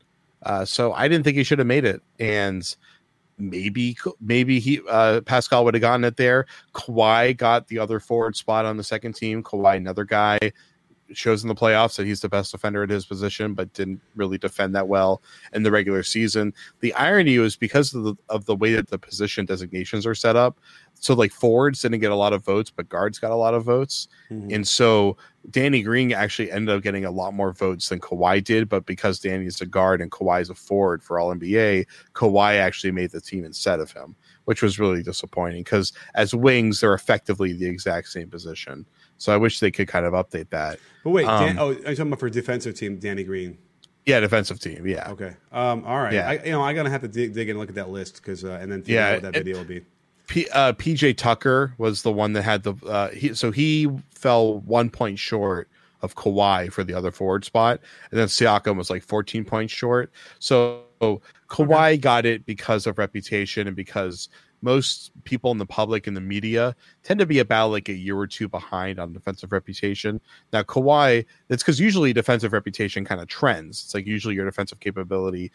Uh, so I didn't think he should have made it, and maybe maybe he uh, Pascal would have gotten it there. Kawhi got the other forward spot on the second team. Kawhi, another guy, shows in the playoffs that he's the best defender at his position, but didn't really defend that well in the regular season. The irony was because of the, of the way that the position designations are set up. So like forwards didn't get a lot of votes, but guards got a lot of votes, mm-hmm. and so Danny Green actually ended up getting a lot more votes than Kawhi did. But because Danny is a guard and Kawhi is a forward for All NBA, Kawhi actually made the team instead of him, which was really disappointing because as wings they're effectively the exact same position. So I wish they could kind of update that. But wait, um, Dan, oh, are you talking about for defensive team, Danny Green? Yeah, defensive team. Yeah. Okay. Um, all right. Yeah. I, you know, I'm gonna have to dig, dig and look at that list because, uh, and then yeah, what that it, video will be. P, uh, PJ Tucker was the one that had the uh, he, so he fell one point short of Kawhi for the other forward spot, and then Siakam was like 14 points short. So Kawhi okay. got it because of reputation and because most people in the public and the media tend to be about like a year or two behind on defensive reputation. Now, Kawhi, it's because usually defensive reputation kind of trends. It's like usually your defensive capability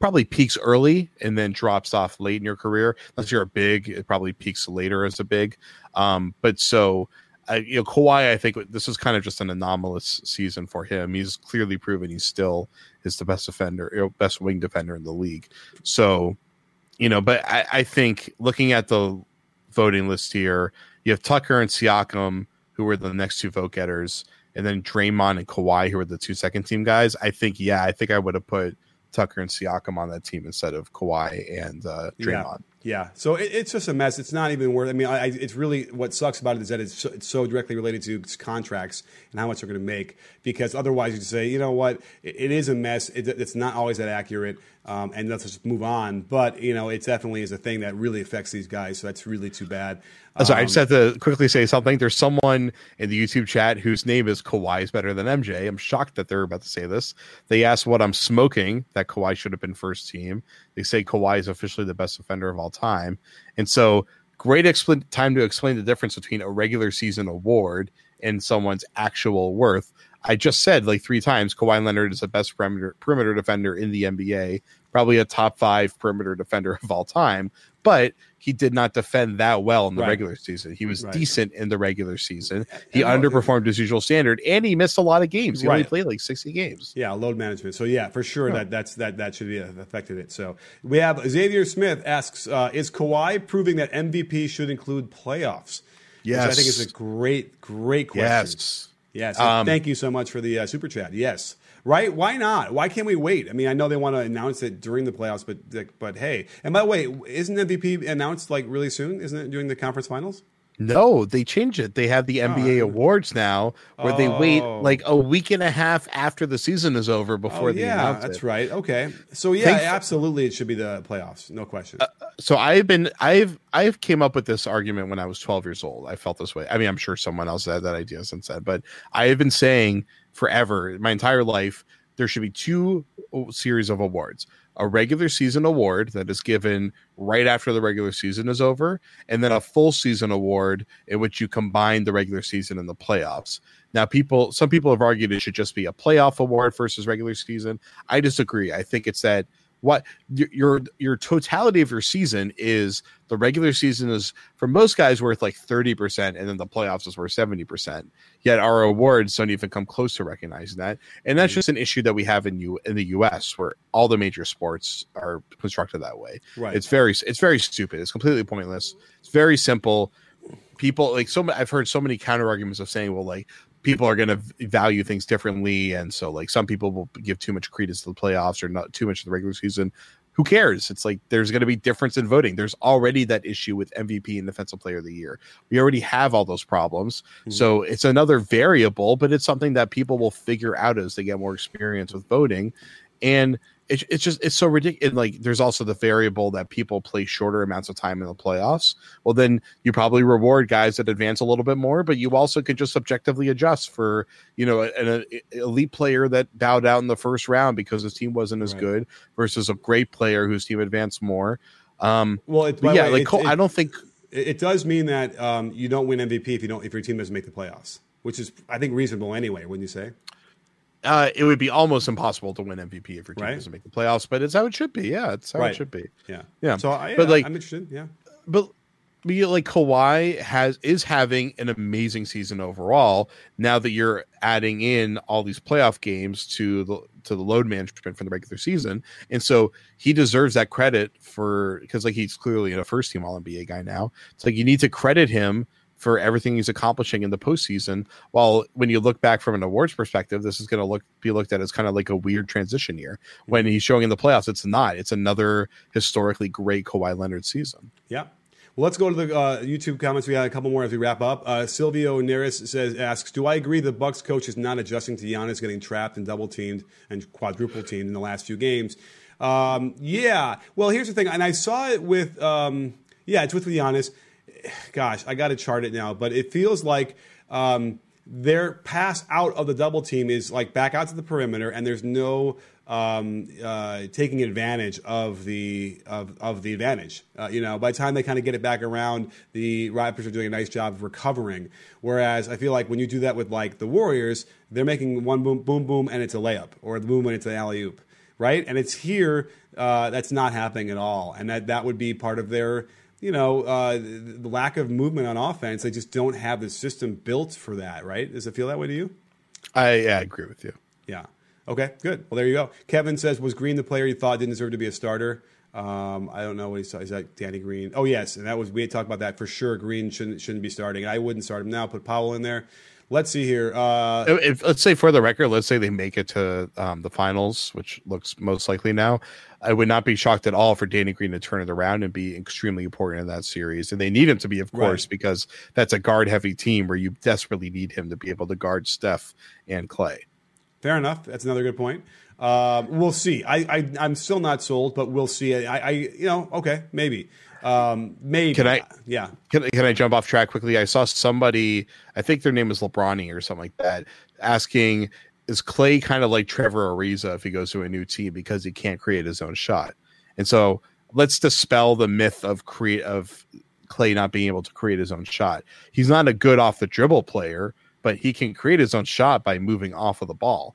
probably peaks early and then drops off late in your career. Unless you're a big, it probably peaks later as a big. Um, but so, uh, you know, Kawhi, I think this is kind of just an anomalous season for him. He's clearly proven he's still is the best defender, best wing defender in the league. So, you know, but I, I think looking at the voting list here, you have Tucker and Siakam, who were the next two vote getters, and then Draymond and Kawhi, who were the two second team guys. I think, yeah, I think I would have put Tucker and Siakam on that team instead of Kawhi and uh, Draymond. Yeah, so it, it's just a mess. It's not even worth. I mean, I, it's really what sucks about it is that it's so, it's so directly related to contracts and how much they're going to make. Because otherwise, you say, you know what, it, it is a mess. It, it's not always that accurate, um, and let's just move on. But you know, it definitely is a thing that really affects these guys. So that's really too bad. Um, Sorry, I just have to quickly say something. There's someone in the YouTube chat whose name is Kawhi is better than MJ. I'm shocked that they're about to say this. They asked what I'm smoking. That Kawhi should have been first team. They say Kawhi is officially the best defender of all time. And so, great expl- time to explain the difference between a regular season award and someone's actual worth. I just said like three times Kawhi Leonard is the best perimeter, perimeter defender in the NBA, probably a top five perimeter defender of all time. But he did not defend that well in the right. regular season. He was right. decent in the regular season. He and underperformed his usual standard, and he missed a lot of games. He right. only played like sixty games. Yeah, load management. So yeah, for sure that that's that that should be affected it. So we have Xavier Smith asks, uh, is Kawhi proving that MVP should include playoffs? Yes, Which I think is a great great question. Yes. Yes. Um, thank you so much for the uh, super chat. Yes right? Why not? Why can't we wait? I mean, I know they want to announce it during the playoffs, but but hey, and by the way, isn't MVP announced like really soon? Isn't it during the conference finals? No, they changed it. They have the NBA Oh. awards now, where they wait Oh. like a week and a half after the season is over oh, before Oh, they yeah, announce that's right. Okay, so yeah, Thank- absolutely, it should be the playoffs, no question. Uh, uh, so I've been, I've, I've came up with this argument when I was 12 years old. I felt this way. I mean, I'm sure someone else had that idea since then, but I have been saying forever, my entire life, there should be two oh, series of awards a regular season award that is given right after the regular season is over, and then a full season award in which you combine the regular season and the playoffs. Now, people, some people have argued it should just be a playoff award versus regular season. I disagree. I think it's that what your your, your totality of your season is the regular season is for most guys worth like 30% and then the playoffs is worth 70% yet our awards don't even come close to recognizing that. And that's Mhm. just an issue that we have in you in the us where all the major sports are constructed that way. Right. it's very it's very stupid. It's completely pointless. It's very simple. People like so i've heard so many counter arguments of saying well like people are going to value things differently and so like some people will give too much credence to the playoffs or not too much to the regular season. Who cares? It's like there's going to be difference in voting. There's already that issue with mvp and defensive player of the year. We already have all those problems. Mhm. so it's another variable but it's something that people will figure out as they get more experience with voting. And it's, it's just it's so ridiculous like there's also the variable that people play shorter amounts of time in the playoffs well then you probably reward guys that advance a little bit more but you also could just subjectively adjust for you know an, an elite player that bowed out in the first round because his team wasn't as Right. good versus a great player whose team advanced more um well, it, but yeah way, like it- Cole, i don't think It, it does mean that um, you don't win MVP if you don't if your team doesn't make the playoffs, which is I think reasonable anyway. Wouldn't you say? Uh, it would be almost impossible to win MVP if your team Right. doesn't make the playoffs, but it's how it should be. Yeah, it's how Right. it should be. Yeah. Yeah. So I, But, yeah, like- I'm interested. Yeah. but but like Kawhi has is having an amazing season overall. Now that you're adding in all these playoff games to the to the load management from the regular season, and so he deserves that credit for because like he's clearly a first team All NBA guy now. It's like you need to credit him for everything he's accomplishing in the postseason. While when you look back from an awards perspective, this is going to look be looked at as kind of like a weird transition year. When he's showing in the playoffs, it's not. It's another historically great Kawhi Leonard season. Yeah. Well, let's go to the uh, YouTube comments. We got a couple more as we wrap up. Uh, Silvio Neris says, asks, "Do I agree the Bucks coach is not adjusting to Giannis getting trapped and double teamed and quadruple teamed in the last few games?" Um, yeah. Well, here's the thing, and I saw it with, um, yeah, it's with Giannis. Gosh, I got to chart it now, but it feels like. Um, their pass out of the double team is like back out to the perimeter, and there's no um, uh, taking advantage of the of, of the advantage. Uh, you know, by the time they kind of get it back around, the Raptors are doing a nice job of recovering. Whereas I feel like when you do that with like the Warriors, they're making one boom, boom, boom, and it's a layup, or the boom and it's an alley oop, right? And it's here uh, that's not happening at all, and that that would be part of their you know, uh, the lack of movement on offense. They just don't have the system built for that, right? Does it feel that way to you? I, yeah, I agree with you. Yeah. Okay, good. Well, there you go. Kevin says, was Green the player you thought didn't deserve to be a starter? Um, I don't know what he saw. Is that Danny Green? Oh, yes. And that was, we had talked about that for sure. Green shouldn't, shouldn't be starting. I wouldn't start him now. Put Powell in there. Let's see here. Uh, If, let's say for the record, let's say they make it to um, the finals, which looks most likely now. I would not be shocked at all for Danny Green to turn it around and be extremely important in that series. And they need him to be, of course, Right. because that's a guard heavy team where you desperately need him to be able to guard Steph and Klay. Fair enough. That's another good point. Uh, we'll see. I, I I'm still not sold, but we'll see. I, I you know okay maybe um, maybe Can I- yeah Can, can I jump off track quickly? I saw somebody, I think their name is Lebroni or something like that, asking, is Klay kind of like Trevor Ariza if he goes to a new team because he can't create his own shot? And so let's dispel the myth of create of Klay not being able to create his own shot. He's not a good off the dribble player, but he can create his own shot by moving off of the ball.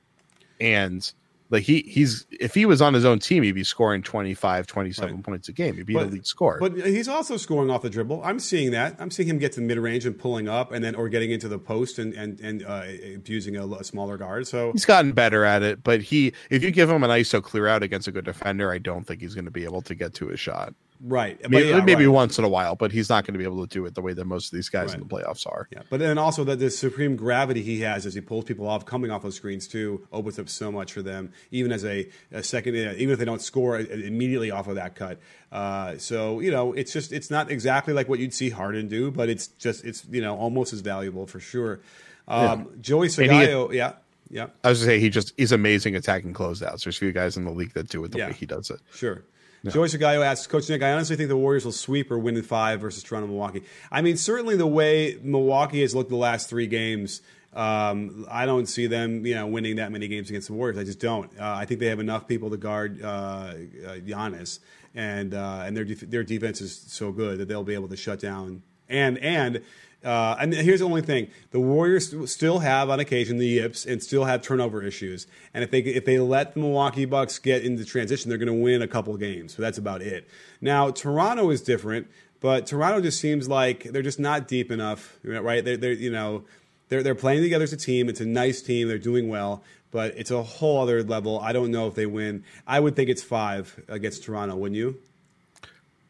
And like he he's if he was on his own team, he'd be scoring 25, 27 Right. points a game. He'd be But- an elite scorer. But he's also scoring off the dribble. I'm seeing that. I'm seeing him get to the mid range and pulling up, and then or getting into the post and and and uh, abusing a, a smaller guard. So he's gotten better at it, but he if you give him an ISO clear out against a good defender, I don't think he's going to be able to get to his shot. Right. But Maybe, yeah, maybe right. once in a while, but he's not going to be able to do it the way that most of these guys in the playoffs are. Yeah, but then also that the supreme gravity he has as he pulls people off coming off those screens too opens up so much for them, even as a, a second, uh, even if they don't score immediately off of that cut. Uh, so you know, it's just it's not exactly like what you'd see Harden do, but it's just it's you know almost as valuable for sure. Um, Yeah. Joey Sagayo, yeah, yeah, I was going to say he just he's amazing attacking closeouts. There's a few guys in the league that do it the Yeah. way he does it. Sure. Joey Sagayo asks, Coach Nick, I honestly think the Warriors will sweep or win in five versus Toronto Milwaukee. I mean, certainly the way Milwaukee has looked the last three games, um, I don't see them, you know, winning that many games against the Warriors. I just don't. Uh, I think they have enough people to guard uh, uh, Giannis, and uh, and their def- their defense is so good that they'll be able to shut down. And and uh, and here's the only thing: the Warriors still have, on occasion, the yips and still have turnover issues. And if they if they let the Milwaukee Bucks get into transition, they're going to win a couple games. So that's about it. Now Toronto is different, but Toronto just seems like they're just not deep enough, right? They're, they're you know they're they're playing together as a team. It's a nice team. They're doing well, but it's a whole other level. I don't know if they win. I would think it's five against Toronto. Wouldn't you?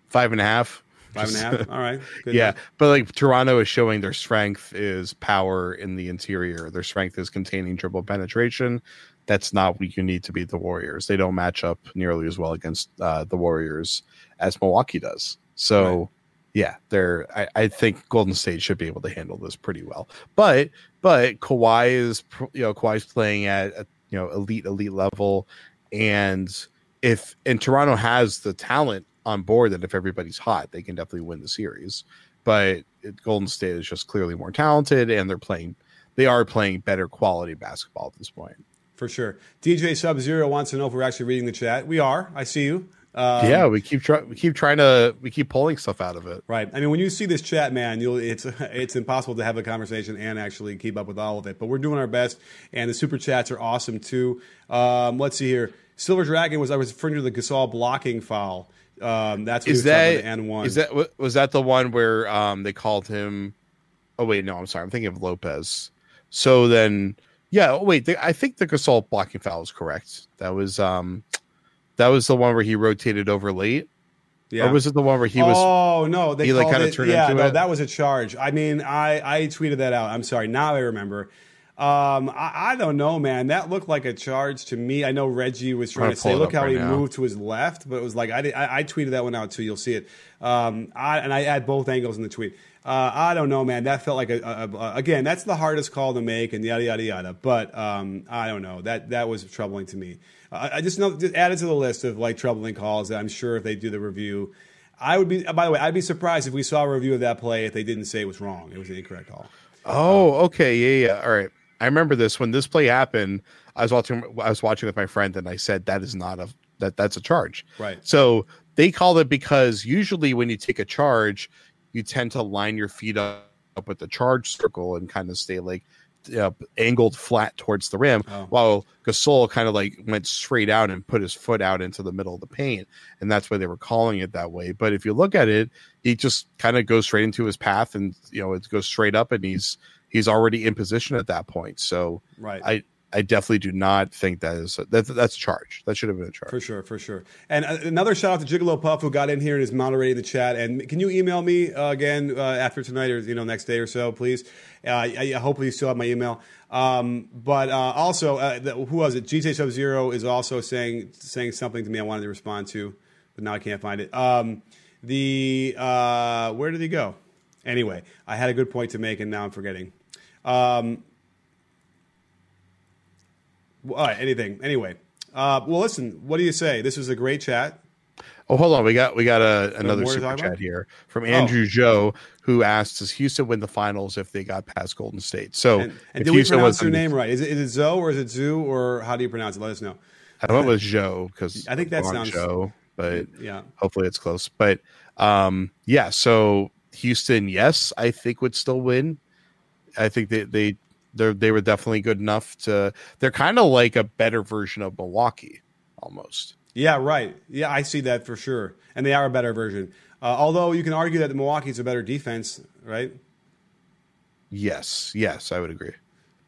Five and a half. Five and a half. All right. Good yeah, enough. but like Toronto is showing their strength is power in the interior. Their strength is containing dribble penetration. That's not what you need to beat the Warriors. They don't match up nearly as well against uh, the Warriors as Milwaukee does. So, Right. yeah, they're. I, I think Golden State should be able to handle this pretty well. But but Kawhi is you know Kawhi's playing at a, you know elite elite level, and if and Toronto has the talent on board that if everybody's hot, they can definitely win the series. But it, Golden State is just clearly more talented, and they're playing. They are playing better quality basketball at this point. For sure. DJ Sub Zero wants to know if we're actually reading the chat. We are. I see you. Um, yeah, we keep trying. We keep trying to. We keep pulling stuff out of it. Right. I mean, when you see this chat, man, you'll it's it's impossible to have a conversation and actually keep up with all of it. But we're doing our best, and the super chats are awesome too. Um, let's see here. Silver Dragon was I was referring to the Gasol blocking foul. Um, that's Is that N one. is that was that the one where um they called him? Oh wait, no, I'm sorry. I'm thinking of Lopez. So then, yeah. Oh wait, the, I think the Gasol blocking foul is correct. That was um, that was the one where he rotated over late. Yeah. Or was it the one where he was? Oh no, they he, like, called kinda turned yeah, into no, it? that was a charge. I mean, I I tweeted that out. I'm sorry. Now I remember. Um, I, I don't know, man. That looked like a charge to me. I know Reggie was trying gonna say, look how right he now. moved to his left, but it was like I, did, I I tweeted that one out too. You'll see it. Um, I, and I add both angles in the tweet. Uh, I don't know, man. That felt like a, a, a again. That's the hardest call to make, and yada yada yada. But um, I don't know. That that was troubling to me. Uh, I just know just add it to the list of like troubling calls. That I'm sure if they do the review, I would be. By the way, I'd be surprised if we saw a review of that play if they didn't say it was wrong. It was an incorrect call. Oh, okay, yeah, yeah. All right, I remember this when this play happened. I was watching. I was watching with my friend, and I said that is not a that that's a charge. Right. So they called it because usually when you take a charge, you tend to line your feet up, up with the charge circle and kind of stay like uh, angled flat towards the rim, Oh. while Gasol kind of like went straight out and put his foot out into the middle of the paint, and that's why they were calling it that way. But if you look at it, he just kind of goes straight into his path, and you know it goes straight up, and he's he's already in position at that point. So Right. I I definitely do not think that is that, that's a charge. That should have been a charge. For sure, for sure. And uh, another shout out to Jigglypuff who got in here and is moderating the chat. And can you email me uh, again uh, after tonight or you know next day or so, please? Uh, I, I, hopefully you still have my email. Um, but uh, also, uh, the, who was it? DJ Sub Zero is also saying saying something to me. I wanted to respond to, but now I can't find it. Um, the uh, where did he go? Anyway, I had a good point to make and now I'm forgetting. Um, all right, anything. Anyway, uh, well, listen. What do you say? This was a great chat. Oh, hold on. We got we got a, another super chat about? here from Andrew Joe who asked, "Does Houston win the finals if they got past Golden State?" So, And, and if did we Houston pronounce was your name right? Is it, is it Zoe or is it Zoo or how do you pronounce it? Let us know. I went with Joe because I think that sounds- Joe, but Yeah. hopefully it's close. But um, yeah, so Houston, yes, I think would still win. I think they they they they were definitely good enough to. They're kind of like a better version of Milwaukee, almost. Yeah, right. Yeah, I see that for sure. And they are a better version. Uh, although you can argue that the Milwaukee's a better defense, right? Yes, yes, I would agree.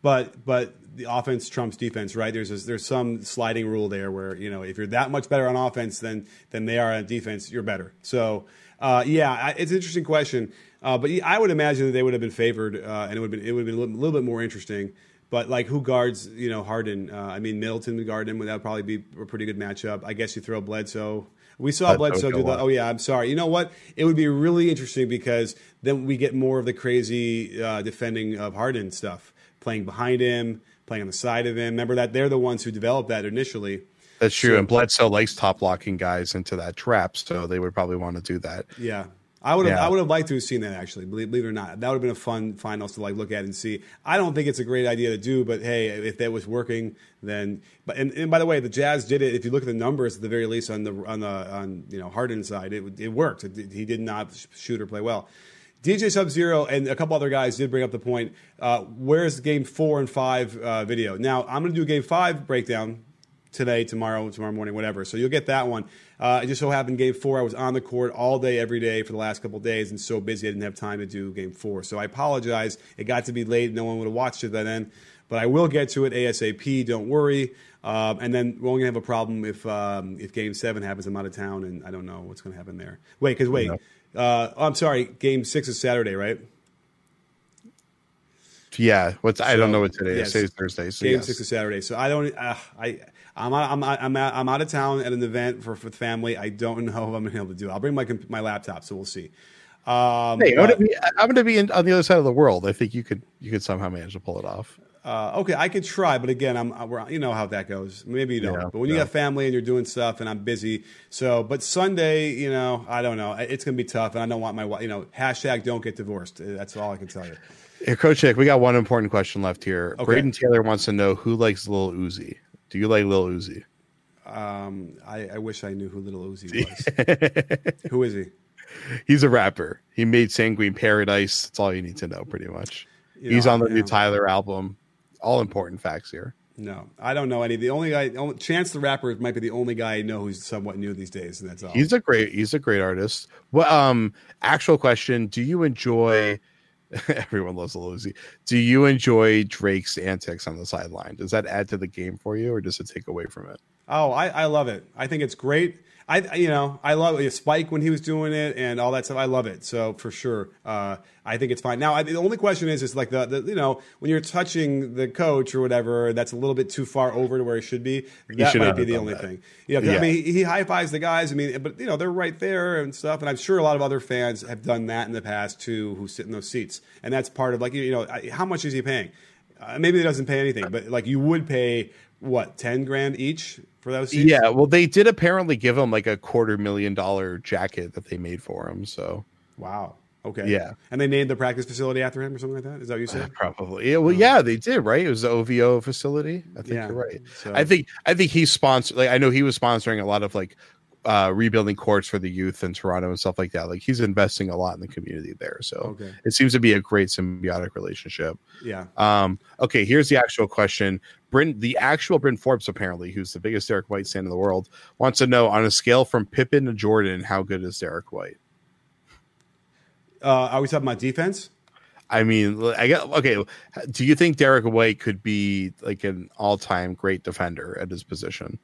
but but the offense trumps defense, right? There's a, there's some sliding rule there where you know if you're that much better on offense than than they are on defense, you're better. So uh, yeah, it's an interesting question, uh, but I would imagine that they would have been favored, uh, and it would have been it would have been a little bit more interesting. But like, who guards you know Harden? Uh, I mean, Middleton would guard him. That would probably be a pretty good matchup. I guess you throw Bledsoe. We saw Bledsoe do the. Oh yeah, I'm sorry. You know what? It would be really interesting because then we get more of the crazy uh, defending of Harden stuff, playing behind him, playing on the side of him. Remember that they're the ones who developed that initially. That's true. So, and Bledsoe likes top locking guys into that trap, so they would probably want to do that. Yeah. I would have yeah. I would have liked to have seen that actually, believe, believe, it or not. That would have been a fun finals to like look at and see. I don't think it's a great idea to do, but hey, if that was working, then but and, and by the way, the Jazz did it. If you look at the numbers at the very least on the on the on you know Harden's side, it it worked. It, he did not shoot or play well. DJ Sub Zero and a couple other guys did bring up the point. Uh, where's game four and five uh, video? Now I'm going to do a game five breakdown today, tomorrow, tomorrow morning, whatever. So you'll get that one. Uh, it just so happened game four, I was on the court all day, every day for the last couple days, and so busy I didn't have time to do game four. So I apologize. It got to be late. No one would have watched it by then. But I will get to it ASAP. Don't worry. Um, and then we're only gonna have a problem if um, if Game Seven happens. I'm out of town, and I don't know what's gonna happen there. Wait, because wait, uh, oh, I'm sorry. Game Six is Saturday, right? Yeah, what's so, I don't know what today yes, is. Thursday. So game yes. six is Saturday. So I don't. Uh, I I'm out, I'm I'm out, I'm out of town at an event for for family. I don't know if I'm gonna be able to do. it. I'll bring my my laptop, so we'll see. Um, hey, be I'm gonna be in, on the other side of the world. I think you could you could somehow manage to pull it off. Uh, okay, I could try, but again, I'm you know how that goes. Maybe you don't. Yeah, but when you got family and you're doing stuff, and I'm busy, so but Sunday, you know, I don't know. It's gonna be tough, and I don't want my you know hashtag don't get divorced. That's all I can tell you. Here, Coach Nick, we got one important question left here. Okay. Braden Taylor wants to know who likes Lil Uzi. Do you like Lil Uzi? Um, I, I wish I knew who Little Uzi was. who is he? He's a rapper. He made Sanguine Paradise. That's all you need to know, pretty much. You He's know, on the new Tyler album. All important facts here. No, I don't know any. The only guy, only, Chance the Rapper, might be the only guy I know who's somewhat new these days, and that's all. He's a great, he's a great artist. Well, um, actual question: Do you enjoy? Everyone loves Lil Uzi. Do you enjoy Drake's antics on the sideline? Does that add to the game for you, or does it take away from it? Oh, I, I love it. I think it's great. I you know I love Spike when he was doing it and all that stuff. I love it. So for sure, uh, I think it's fine. Now I, the only question is is like the, the, you know when you're touching the coach or whatever that's a little bit too far over to where he should be. That might be the only that. thing. You know, yeah. I mean he, he high fives the guys. I mean, but you know they're right there and stuff. And I'm sure a lot of other fans have done that in the past too, who sit in those seats. And that's part of like you know how much is he paying? Uh, maybe he doesn't pay anything, but like you would pay what ten grand each for those seats? Yeah, well, they did apparently give him like a quarter million dollar jacket that they made for him. So wow. Okay. Yeah. And they named the practice facility after him or something like that? Is that what you said? Probably. Yeah. Well, oh. yeah, they did, right? It was the OVO facility. I think yeah. you're right. So. I think I think he's sponsored like I know he was sponsoring a lot of like uh, rebuilding courts for the youth in Toronto and stuff like that. Like he's investing a lot in the community there. So okay. it seems to be a great symbiotic relationship. Yeah. Um, okay, here's the actual question. Bryn, the actual Bryn Forbes, apparently, who's the biggest Derrick White fan in the world, wants to know on a scale from Pippen to Jordan, how good is Derrick White? Uh, are we talking about defense? I mean, I get okay. Do you think Derrick White could be like an all-time great defender at his position?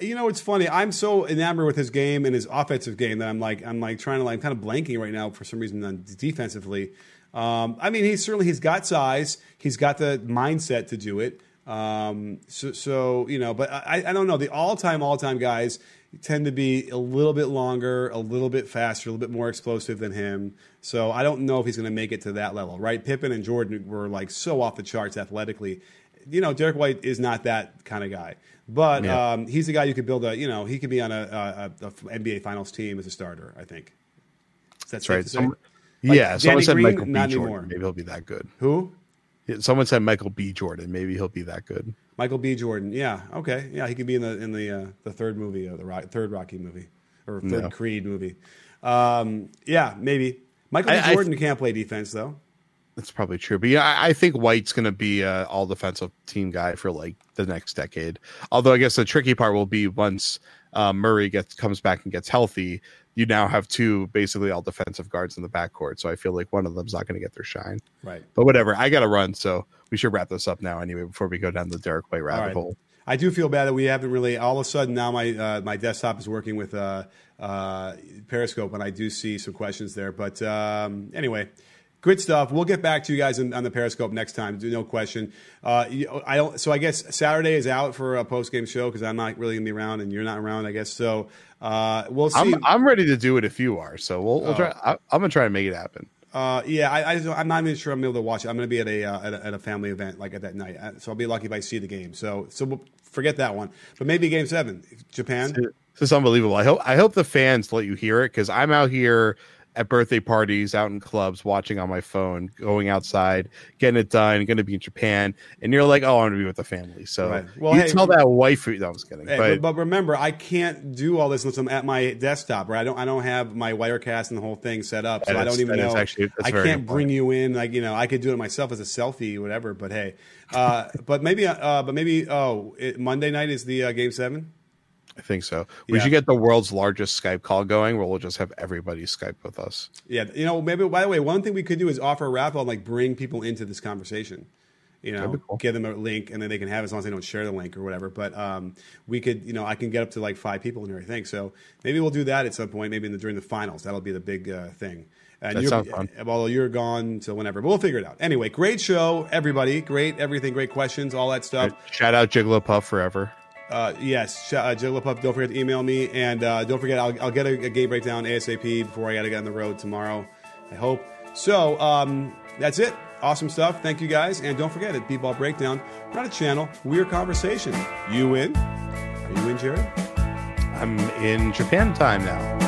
You know, it's funny. I'm so enamored with his game and his offensive game that I'm like, I'm like trying to like, I'm kind of blanking right now for some reason on defensively. Um, I mean, he's certainly he's got size, he's got the mindset to do it. Um, so, so you know, but I, I don't know. The all-time, all-time guys tend to be a little bit longer, a little bit faster, a little bit more explosive than him. So I don't know if he's going to make it to that level, right? Pippen and Jordan were like so off the charts athletically. You know, Derrick White is not that kind of guy. But yeah. um, he's the guy you could build a, you know, he could be on a, a, a NBA Finals team as a starter. I think. That's right. Some, like yeah, someone said Green, Michael B. Jordan. Anymore. Maybe he'll be that good. Who? Yeah, someone said Michael B. Jordan. Maybe he'll be that good. Michael B. Jordan. Yeah. Okay. Yeah, he could be in the in the uh, the third movie, uh, the rock, third Rocky movie, or third no. Creed movie. Um, yeah, maybe. Michael B. Jordan I, can't play defense though. That's probably true. But yeah, I, I think White's going to be an all defensive team guy for like the next decade. Although I guess the tricky part will be once uh, Murray gets comes back and gets healthy. you now have two basically all defensive guards in the backcourt. So I feel like one of them's not going to get their shine. Right. But whatever. I got to run. So we should wrap this up now anyway before we go down the Derrick White rabbit right. hole. I do feel bad that we haven't really. All of a sudden now my uh, my desktop is working with uh, uh, Periscope, and I do see some questions there. But um, anyway, good stuff. We'll get back to you guys on, on the Periscope next time. No question. Uh, I don't. So I guess Saturday is out for a post game show because I'm not really gonna be around, and you're not around. I guess so. Uh, we'll see. I'm I'm ready to do it if you are. So we'll, we'll Oh. try. I, I'm gonna try and make it happen. Uh, yeah, I, I, I'm not even sure I'm able to watch it. I'm going to be at a, uh, at a at a family event like at that night, Uh, so I'll be lucky if I see the game. So so we'll forget that one. But maybe Game Seven, Japan. This is unbelievable. I hope I hope the fans let you hear it because I'm out here at birthday parties, out in clubs, watching on my phone, going outside, getting it done, going to be in Japan, and you're like, oh, I'm going to be with the family. So Right. Well, you hey, tell that wife. who- No, I was kidding. Hey, but but, remember, I can't do all this unless I'm at my desktop, right? I don't I don't have my Wirecast and the whole thing set up, so I don't even know. actually- I can't bring you in, like you know, I could do it myself as a selfie, whatever. But hey, uh, but maybe, uh, but maybe, oh, it, Monday night is the uh, game seven. I think so. We Yeah. should get the world's largest Skype call going, where we'll just have everybody Skype with us. Yeah, you know, maybe. By the way, one thing we could do is offer a raffle and like bring people into this conversation. You know, cool. give them a link and then they can have it as long as they don't share the link or whatever. But um, we could, you know, I can get up to like five people in here. I think so. Maybe we'll do that at some point. Maybe in the, during the finals, that'll be the big uh, thing. And That you're, sounds fun. Although you're gone till whenever, but we'll figure it out. Anyway, great show, everybody. Great everything. Great questions, all that stuff. Shout out Jigglypuff forever. Uh, yes, uh, Jigglypuff, don't forget to email me. And uh, don't forget, I'll, I'll get a, a game breakdown ASAP before I got to get on the road tomorrow, I hope. So um, that's it. Awesome stuff. Thank you guys. And don't forget, at B-Ball Breakdown, we're not a channel, we're a conversation. You in? Are you in, Jared? I'm in Japan time now.